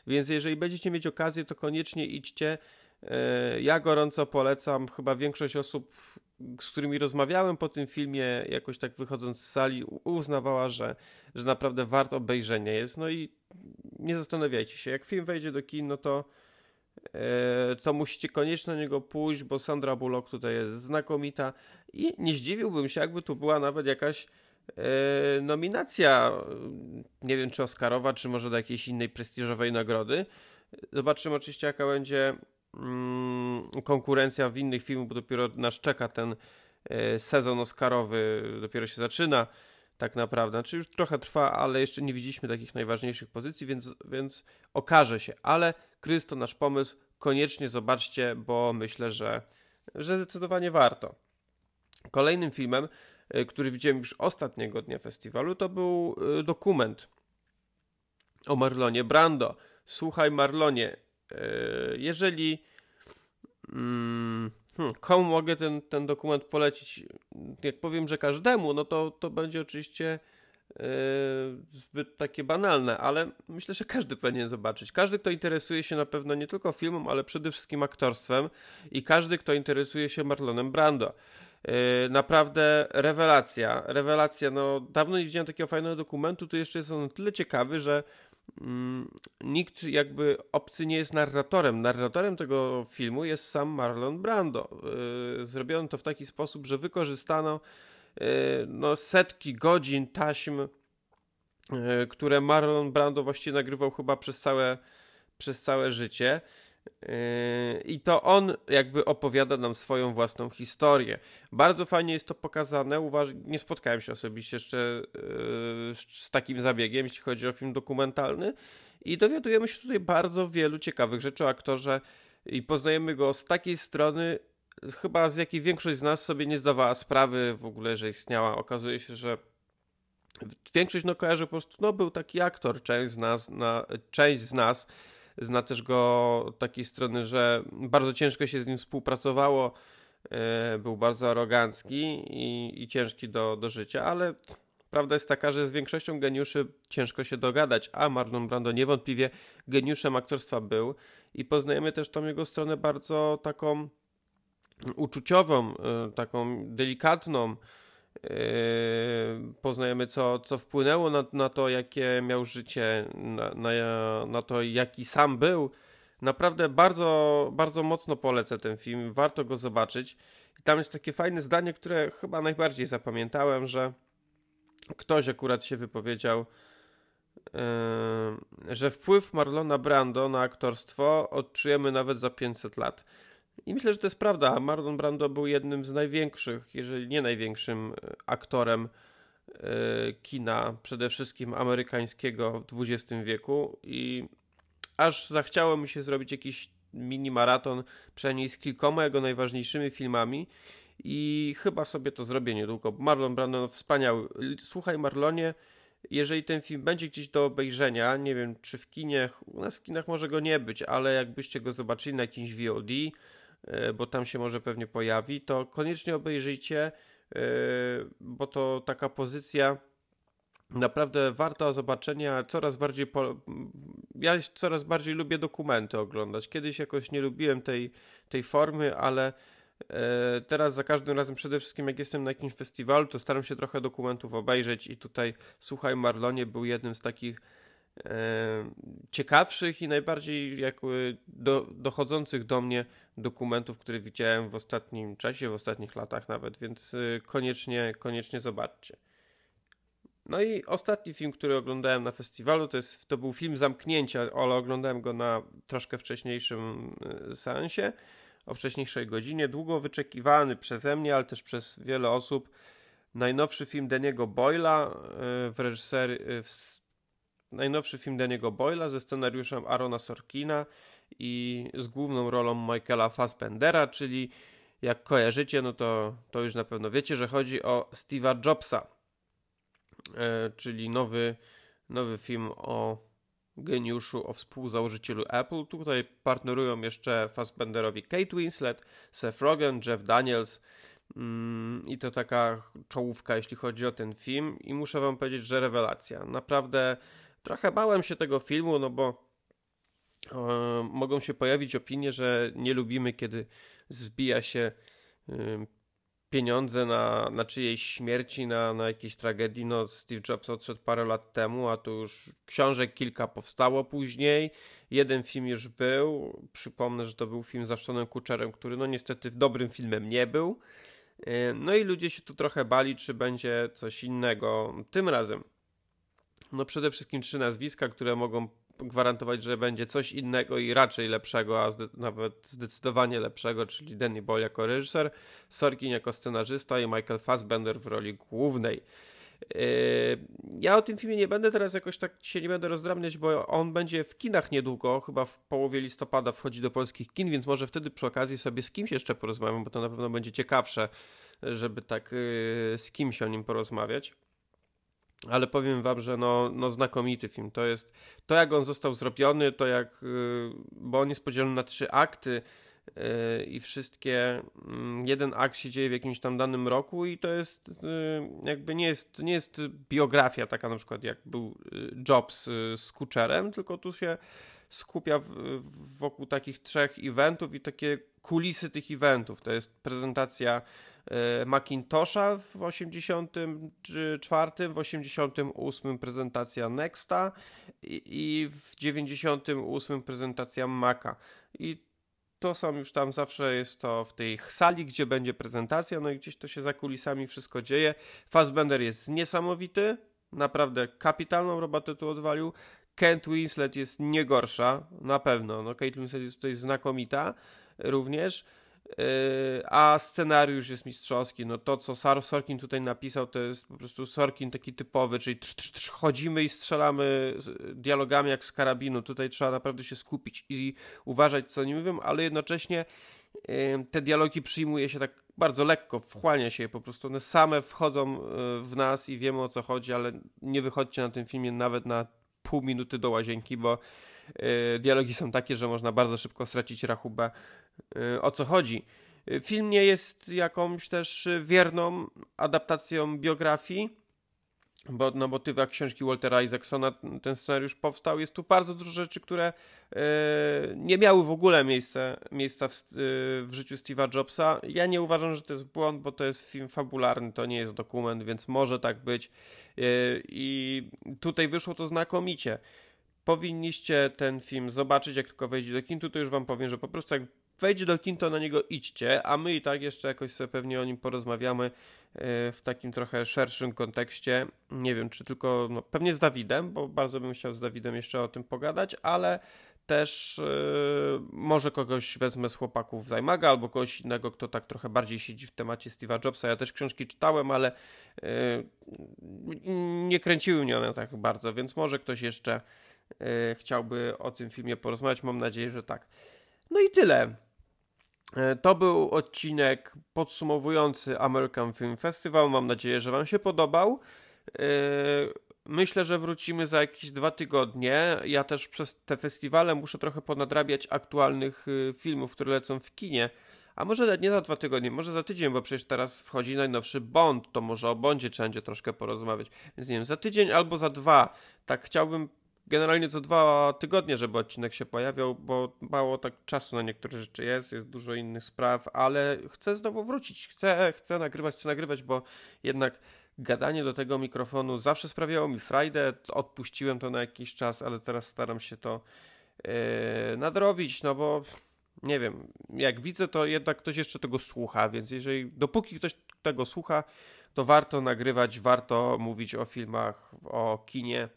S1: Więc jeżeli będziecie mieć okazję, to koniecznie idźcie. Y, ja gorąco polecam. Chyba większość osób, z którymi rozmawiałem po tym filmie, jakoś tak wychodząc z sali, uznawała, że, że naprawdę warto obejrzenia jest. No i nie zastanawiajcie się, jak film wejdzie do kin, no to E, to musicie koniecznie na niego pójść, bo Sandra Bullock tutaj jest znakomita i nie zdziwiłbym się, jakby tu była nawet jakaś e, nominacja, nie wiem czy Oscarowa, czy może do jakiejś innej prestiżowej nagrody. Zobaczymy oczywiście, jaka będzie konkurencja w innych filmach, bo dopiero nas czeka ten e, sezon Oscarowy, dopiero się zaczyna tak naprawdę. Znaczy już trochę trwa, ale jeszcze nie widzieliśmy takich najważniejszych pozycji, więc, więc okaże się. Ale Krys to nasz pomysł. Koniecznie zobaczcie, bo myślę, że, że zdecydowanie warto. Kolejnym filmem, y, który widziałem już ostatniego dnia festiwalu, to był y, dokument o Marlonie Brando. Słuchaj, Marlonie, jeżeli. Hmm, Hmm, komu mogę ten, ten dokument polecić? Jak powiem, że każdemu, no to, to będzie oczywiście yy, zbyt takie banalne, ale myślę, że każdy powinien zobaczyć. Każdy, kto interesuje się na pewno nie tylko filmem, ale przede wszystkim aktorstwem i każdy, kto interesuje się Marlonem Brando. Yy, naprawdę rewelacja, rewelacja, no dawno nie widziałem takiego fajnego dokumentu, tu jeszcze jest on tyle ciekawy, że Mm, nikt jakby obcy nie jest narratorem. Narratorem tego filmu jest sam Marlon Brando. Y, zrobiono to w taki sposób, że wykorzystano y, no, setki godzin taśm, y, które Marlon Brando właściwie nagrywał chyba przez całe, przez całe życie. Yy, I to on jakby opowiada nam swoją własną historię. Bardzo fajnie jest to pokazane. Uważ... Nie spotkałem się osobiście jeszcze yy, z takim zabiegiem, jeśli chodzi o film dokumentalny. I dowiadujemy się tutaj bardzo wielu ciekawych rzeczy o aktorze i poznajemy go z takiej strony, chyba z jakiej większość z nas sobie nie zdawała sprawy w ogóle, że istniała. Okazuje się, że większość no kojarzy po prostu, no był taki aktor, część z nas, na, część z nas Zna też go takiej strony, że bardzo ciężko się z nim współpracowało. E, był bardzo arogancki i, i ciężki do, do życia, ale prawda jest taka, że z większością geniuszy ciężko się dogadać, a Marlon Brando niewątpliwie geniuszem aktorstwa był i poznajemy też tą jego stronę bardzo taką uczuciową, e, taką delikatną, poznajemy, co, co wpłynęło na, na to, jakie miał życie, na, na, na to, jaki sam był. Naprawdę bardzo, bardzo mocno polecę ten film, warto go zobaczyć. I tam jest takie fajne zdanie, które chyba najbardziej zapamiętałem, że ktoś akurat się wypowiedział, yy, że wpływ Marlona Brando na aktorstwo odczujemy nawet za 500 lat. I myślę, że to jest prawda. Marlon Brando był jednym z największych, jeżeli nie największym e, aktorem e, kina, przede wszystkim amerykańskiego w XX wieku i aż zachciało mi się zrobić jakiś mini maraton, przynajmniej z kilkoma jego najważniejszymi filmami i chyba sobie to zrobię niedługo. Marlon Brando no, wspaniały. Słuchaj Marlonie, jeżeli ten film będzie gdzieś do obejrzenia, nie wiem czy w kinie, u nas w kinach może go nie być, ale jakbyście go zobaczyli na jakimś VOD, bo tam się może pewnie pojawi, to koniecznie obejrzyjcie, e, bo to taka pozycja naprawdę warta zobaczenia. Coraz bardziej. Po... Ja coraz bardziej lubię dokumenty oglądać. Kiedyś jakoś nie lubiłem tej, tej formy, ale e, teraz za każdym razem, przede wszystkim jak jestem na jakimś festiwalu, to staram się trochę dokumentów obejrzeć i tutaj Słuchaj Marlonie był jednym z takich E, ciekawszych i najbardziej jakby do, dochodzących do mnie dokumentów, które widziałem w ostatnim czasie, w ostatnich latach nawet, więc e, koniecznie, koniecznie zobaczcie. No i ostatni film, który oglądałem na festiwalu, to, jest, to był film Zamknięcia, ale oglądałem go na troszkę wcześniejszym e, seansie, o wcześniejszej godzinie, długo wyczekiwany przeze mnie, ale też przez wiele osób. Najnowszy film Deniego Boyla w reżyserii, najnowszy film Daniego Boyla ze scenariuszem Arona Sorkina i z główną rolą Michaela Fassbendera, czyli jak kojarzycie, no to, to już na pewno wiecie, że chodzi o Steve'a Jobsa, e, czyli nowy, nowy film o geniuszu, o współzałożycielu Apple. Tutaj partnerują jeszcze Fassbenderowi Kate Winslet, Seth Rogen, Jeff Daniels mm, i to taka czołówka, jeśli chodzi o ten film i muszę wam powiedzieć, że rewelacja. Naprawdę trochę bałem się tego filmu, no bo e, mogą się pojawić opinie, że nie lubimy, kiedy zbija się pieniądze na, na czyjejś śmierci, na, na jakiejś tragedii. No, Steve Jobs odszedł parę lat temu, a tu już książek kilka powstało później. Jeden film już był. Przypomnę, że to był film z Asztonem Kuczerem, który no niestety dobrym filmem nie był. No i ludzie się tu trochę bali, czy będzie coś innego tym razem. No przede wszystkim trzy nazwiska, które mogą gwarantować, że będzie coś innego i raczej lepszego, a zde nawet zdecydowanie lepszego, czyli Danny Boyle jako reżyser, Sorkin jako scenarzysta i Michael Fassbender w roli głównej. Yy, ja o tym filmie nie będę teraz jakoś tak się nie będę rozdrabniać, bo on będzie w kinach niedługo, chyba w połowie listopada wchodzi do polskich kin, więc może wtedy przy okazji sobie z kimś jeszcze porozmawiam, bo to na pewno będzie ciekawsze, żeby tak yy, z kimś o nim porozmawiać ale powiem wam, że no, no znakomity film. To jest to, jak on został zrobiony, to jak, y, bo on jest podzielony na trzy akty y, i wszystkie, mm, jeden akt się dzieje w jakimś tam danym roku i to jest y, jakby nie jest, nie jest biografia taka na przykład jak był Jobs z Kuczerem, tylko tu się skupia w, wokół takich trzech eventów i takie kulisy tych eventów. To jest prezentacja Macintosha w 84, w 88 prezentacja Nexta i w 98 prezentacja Maca. I to są już tam zawsze jest to w tej sali, gdzie będzie prezentacja, no i gdzieś to się za kulisami wszystko dzieje. Fassbender jest niesamowity, naprawdę kapitalną robotę tu odwalił. Kent Winslet jest nie gorsza, na pewno. No, Kate Winslet jest tutaj znakomita również. Yy, a scenariusz jest mistrzowski. No to, co Sar Sorkin tutaj napisał, to jest po prostu Sorkin taki typowy, czyli chodzimy i strzelamy dialogami jak z karabinu. Tutaj trzeba naprawdę się skupić i uważać, co nie mówią, ale jednocześnie yy, te dialogi przyjmuje się tak bardzo lekko, wchłania się je po prostu. One same wchodzą yy, w nas i wiemy o co chodzi, ale nie wychodźcie na tym filmie nawet na pół minuty do łazienki, bo dialogi są takie, że można bardzo szybko stracić rachubę o co chodzi. Y, film nie jest jakąś też wierną adaptacją biografii, bo na motywach książki Waltera Isaacsona ten scenariusz powstał. Jest tu bardzo dużo rzeczy, które y, nie miały w ogóle miejsca, miejsca w, w życiu Steve'a Jobsa. Ja nie uważam, że to jest błąd, bo to jest film fabularny, to nie jest dokument, więc może tak być. I tutaj wyszło to znakomicie. Powinniście ten film zobaczyć, jak tylko wejdzie do kin. To już wam powiem, że po prostu jak wejdzie do kin, to na niego idźcie, a my i tak jeszcze jakoś sobie pewnie o nim porozmawiamy e, w takim trochę szerszym kontekście. Nie wiem, czy tylko, no, pewnie z Dawidem, bo bardzo bym chciał z Dawidem jeszcze o tym pogadać, ale też yy, może kogoś wezmę z chłopaków Zajmaga albo kogoś innego, kto tak trochę bardziej siedzi w temacie Steve'a Jobsa. Ja też książki czytałem, ale yy, nie kręciły mnie one tak bardzo, więc może ktoś jeszcze yy, chciałby o tym filmie porozmawiać. Mam nadzieję, że tak. No i tyle. E, to był odcinek podsumowujący American Film Festival. Mam nadzieję, że Wam się podobał. E, myślę, że wrócimy za jakieś dwa tygodnie. Ja też przez te festiwale muszę trochę ponadrabiać aktualnych e, filmów, które lecą w kinie. A może nie za dwa tygodnie, może za tydzień, bo przecież teraz wchodzi najnowszy Bond, to może o Bondzie trzeba będzie troszkę porozmawiać. Więc nie wiem, za tydzień albo za dwa. Tak chciałbym generalnie co dwa tygodnie, żeby odcinek się pojawiał, bo mało tak czasu na niektóre rzeczy jest, jest dużo innych spraw, ale chcę znowu wrócić, chcę, chcę nagrywać, chcę nagrywać, bo jednak gadanie do tego mikrofonu zawsze sprawiało mi frajdę, odpuściłem to na jakiś czas, ale teraz staram się to yy, nadrobić, no bo nie wiem, jak widzę, to jednak ktoś jeszcze tego słucha, więc jeżeli, dopóki ktoś tego słucha, to warto nagrywać, warto mówić o filmach, o kinie,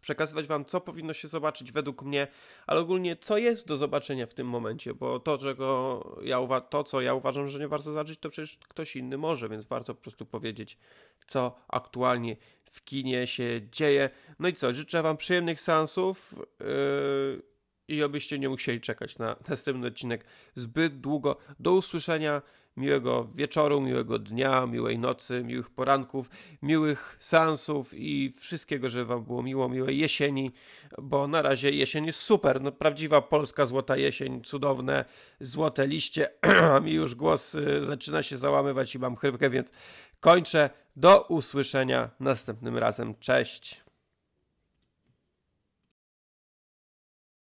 S1: przekazywać wam, co powinno się zobaczyć według mnie, ale ogólnie co jest do zobaczenia w tym momencie, bo to, czego ja uwa- to co ja uważam, że nie warto zobaczyć, to przecież ktoś inny może, więc warto po prostu powiedzieć, co aktualnie w kinie się dzieje. No i co, życzę wam przyjemnych seansów. Yy i obyście nie musieli czekać na *laughs* następny odcinek zbyt długo. Do usłyszenia, miłego wieczoru, miłego dnia, miłej nocy, miłych poranków, miłych seansów i wszystkiego, żeby wam było miło, miłej jesieni, bo na razie jesień jest super, no prawdziwa polska złota jesień, cudowne złote liście, *clears throat* mi już głos y, zaczyna się załamywać i mam chrypkę, więc kończę. Do usłyszenia następnym razem. Cześć!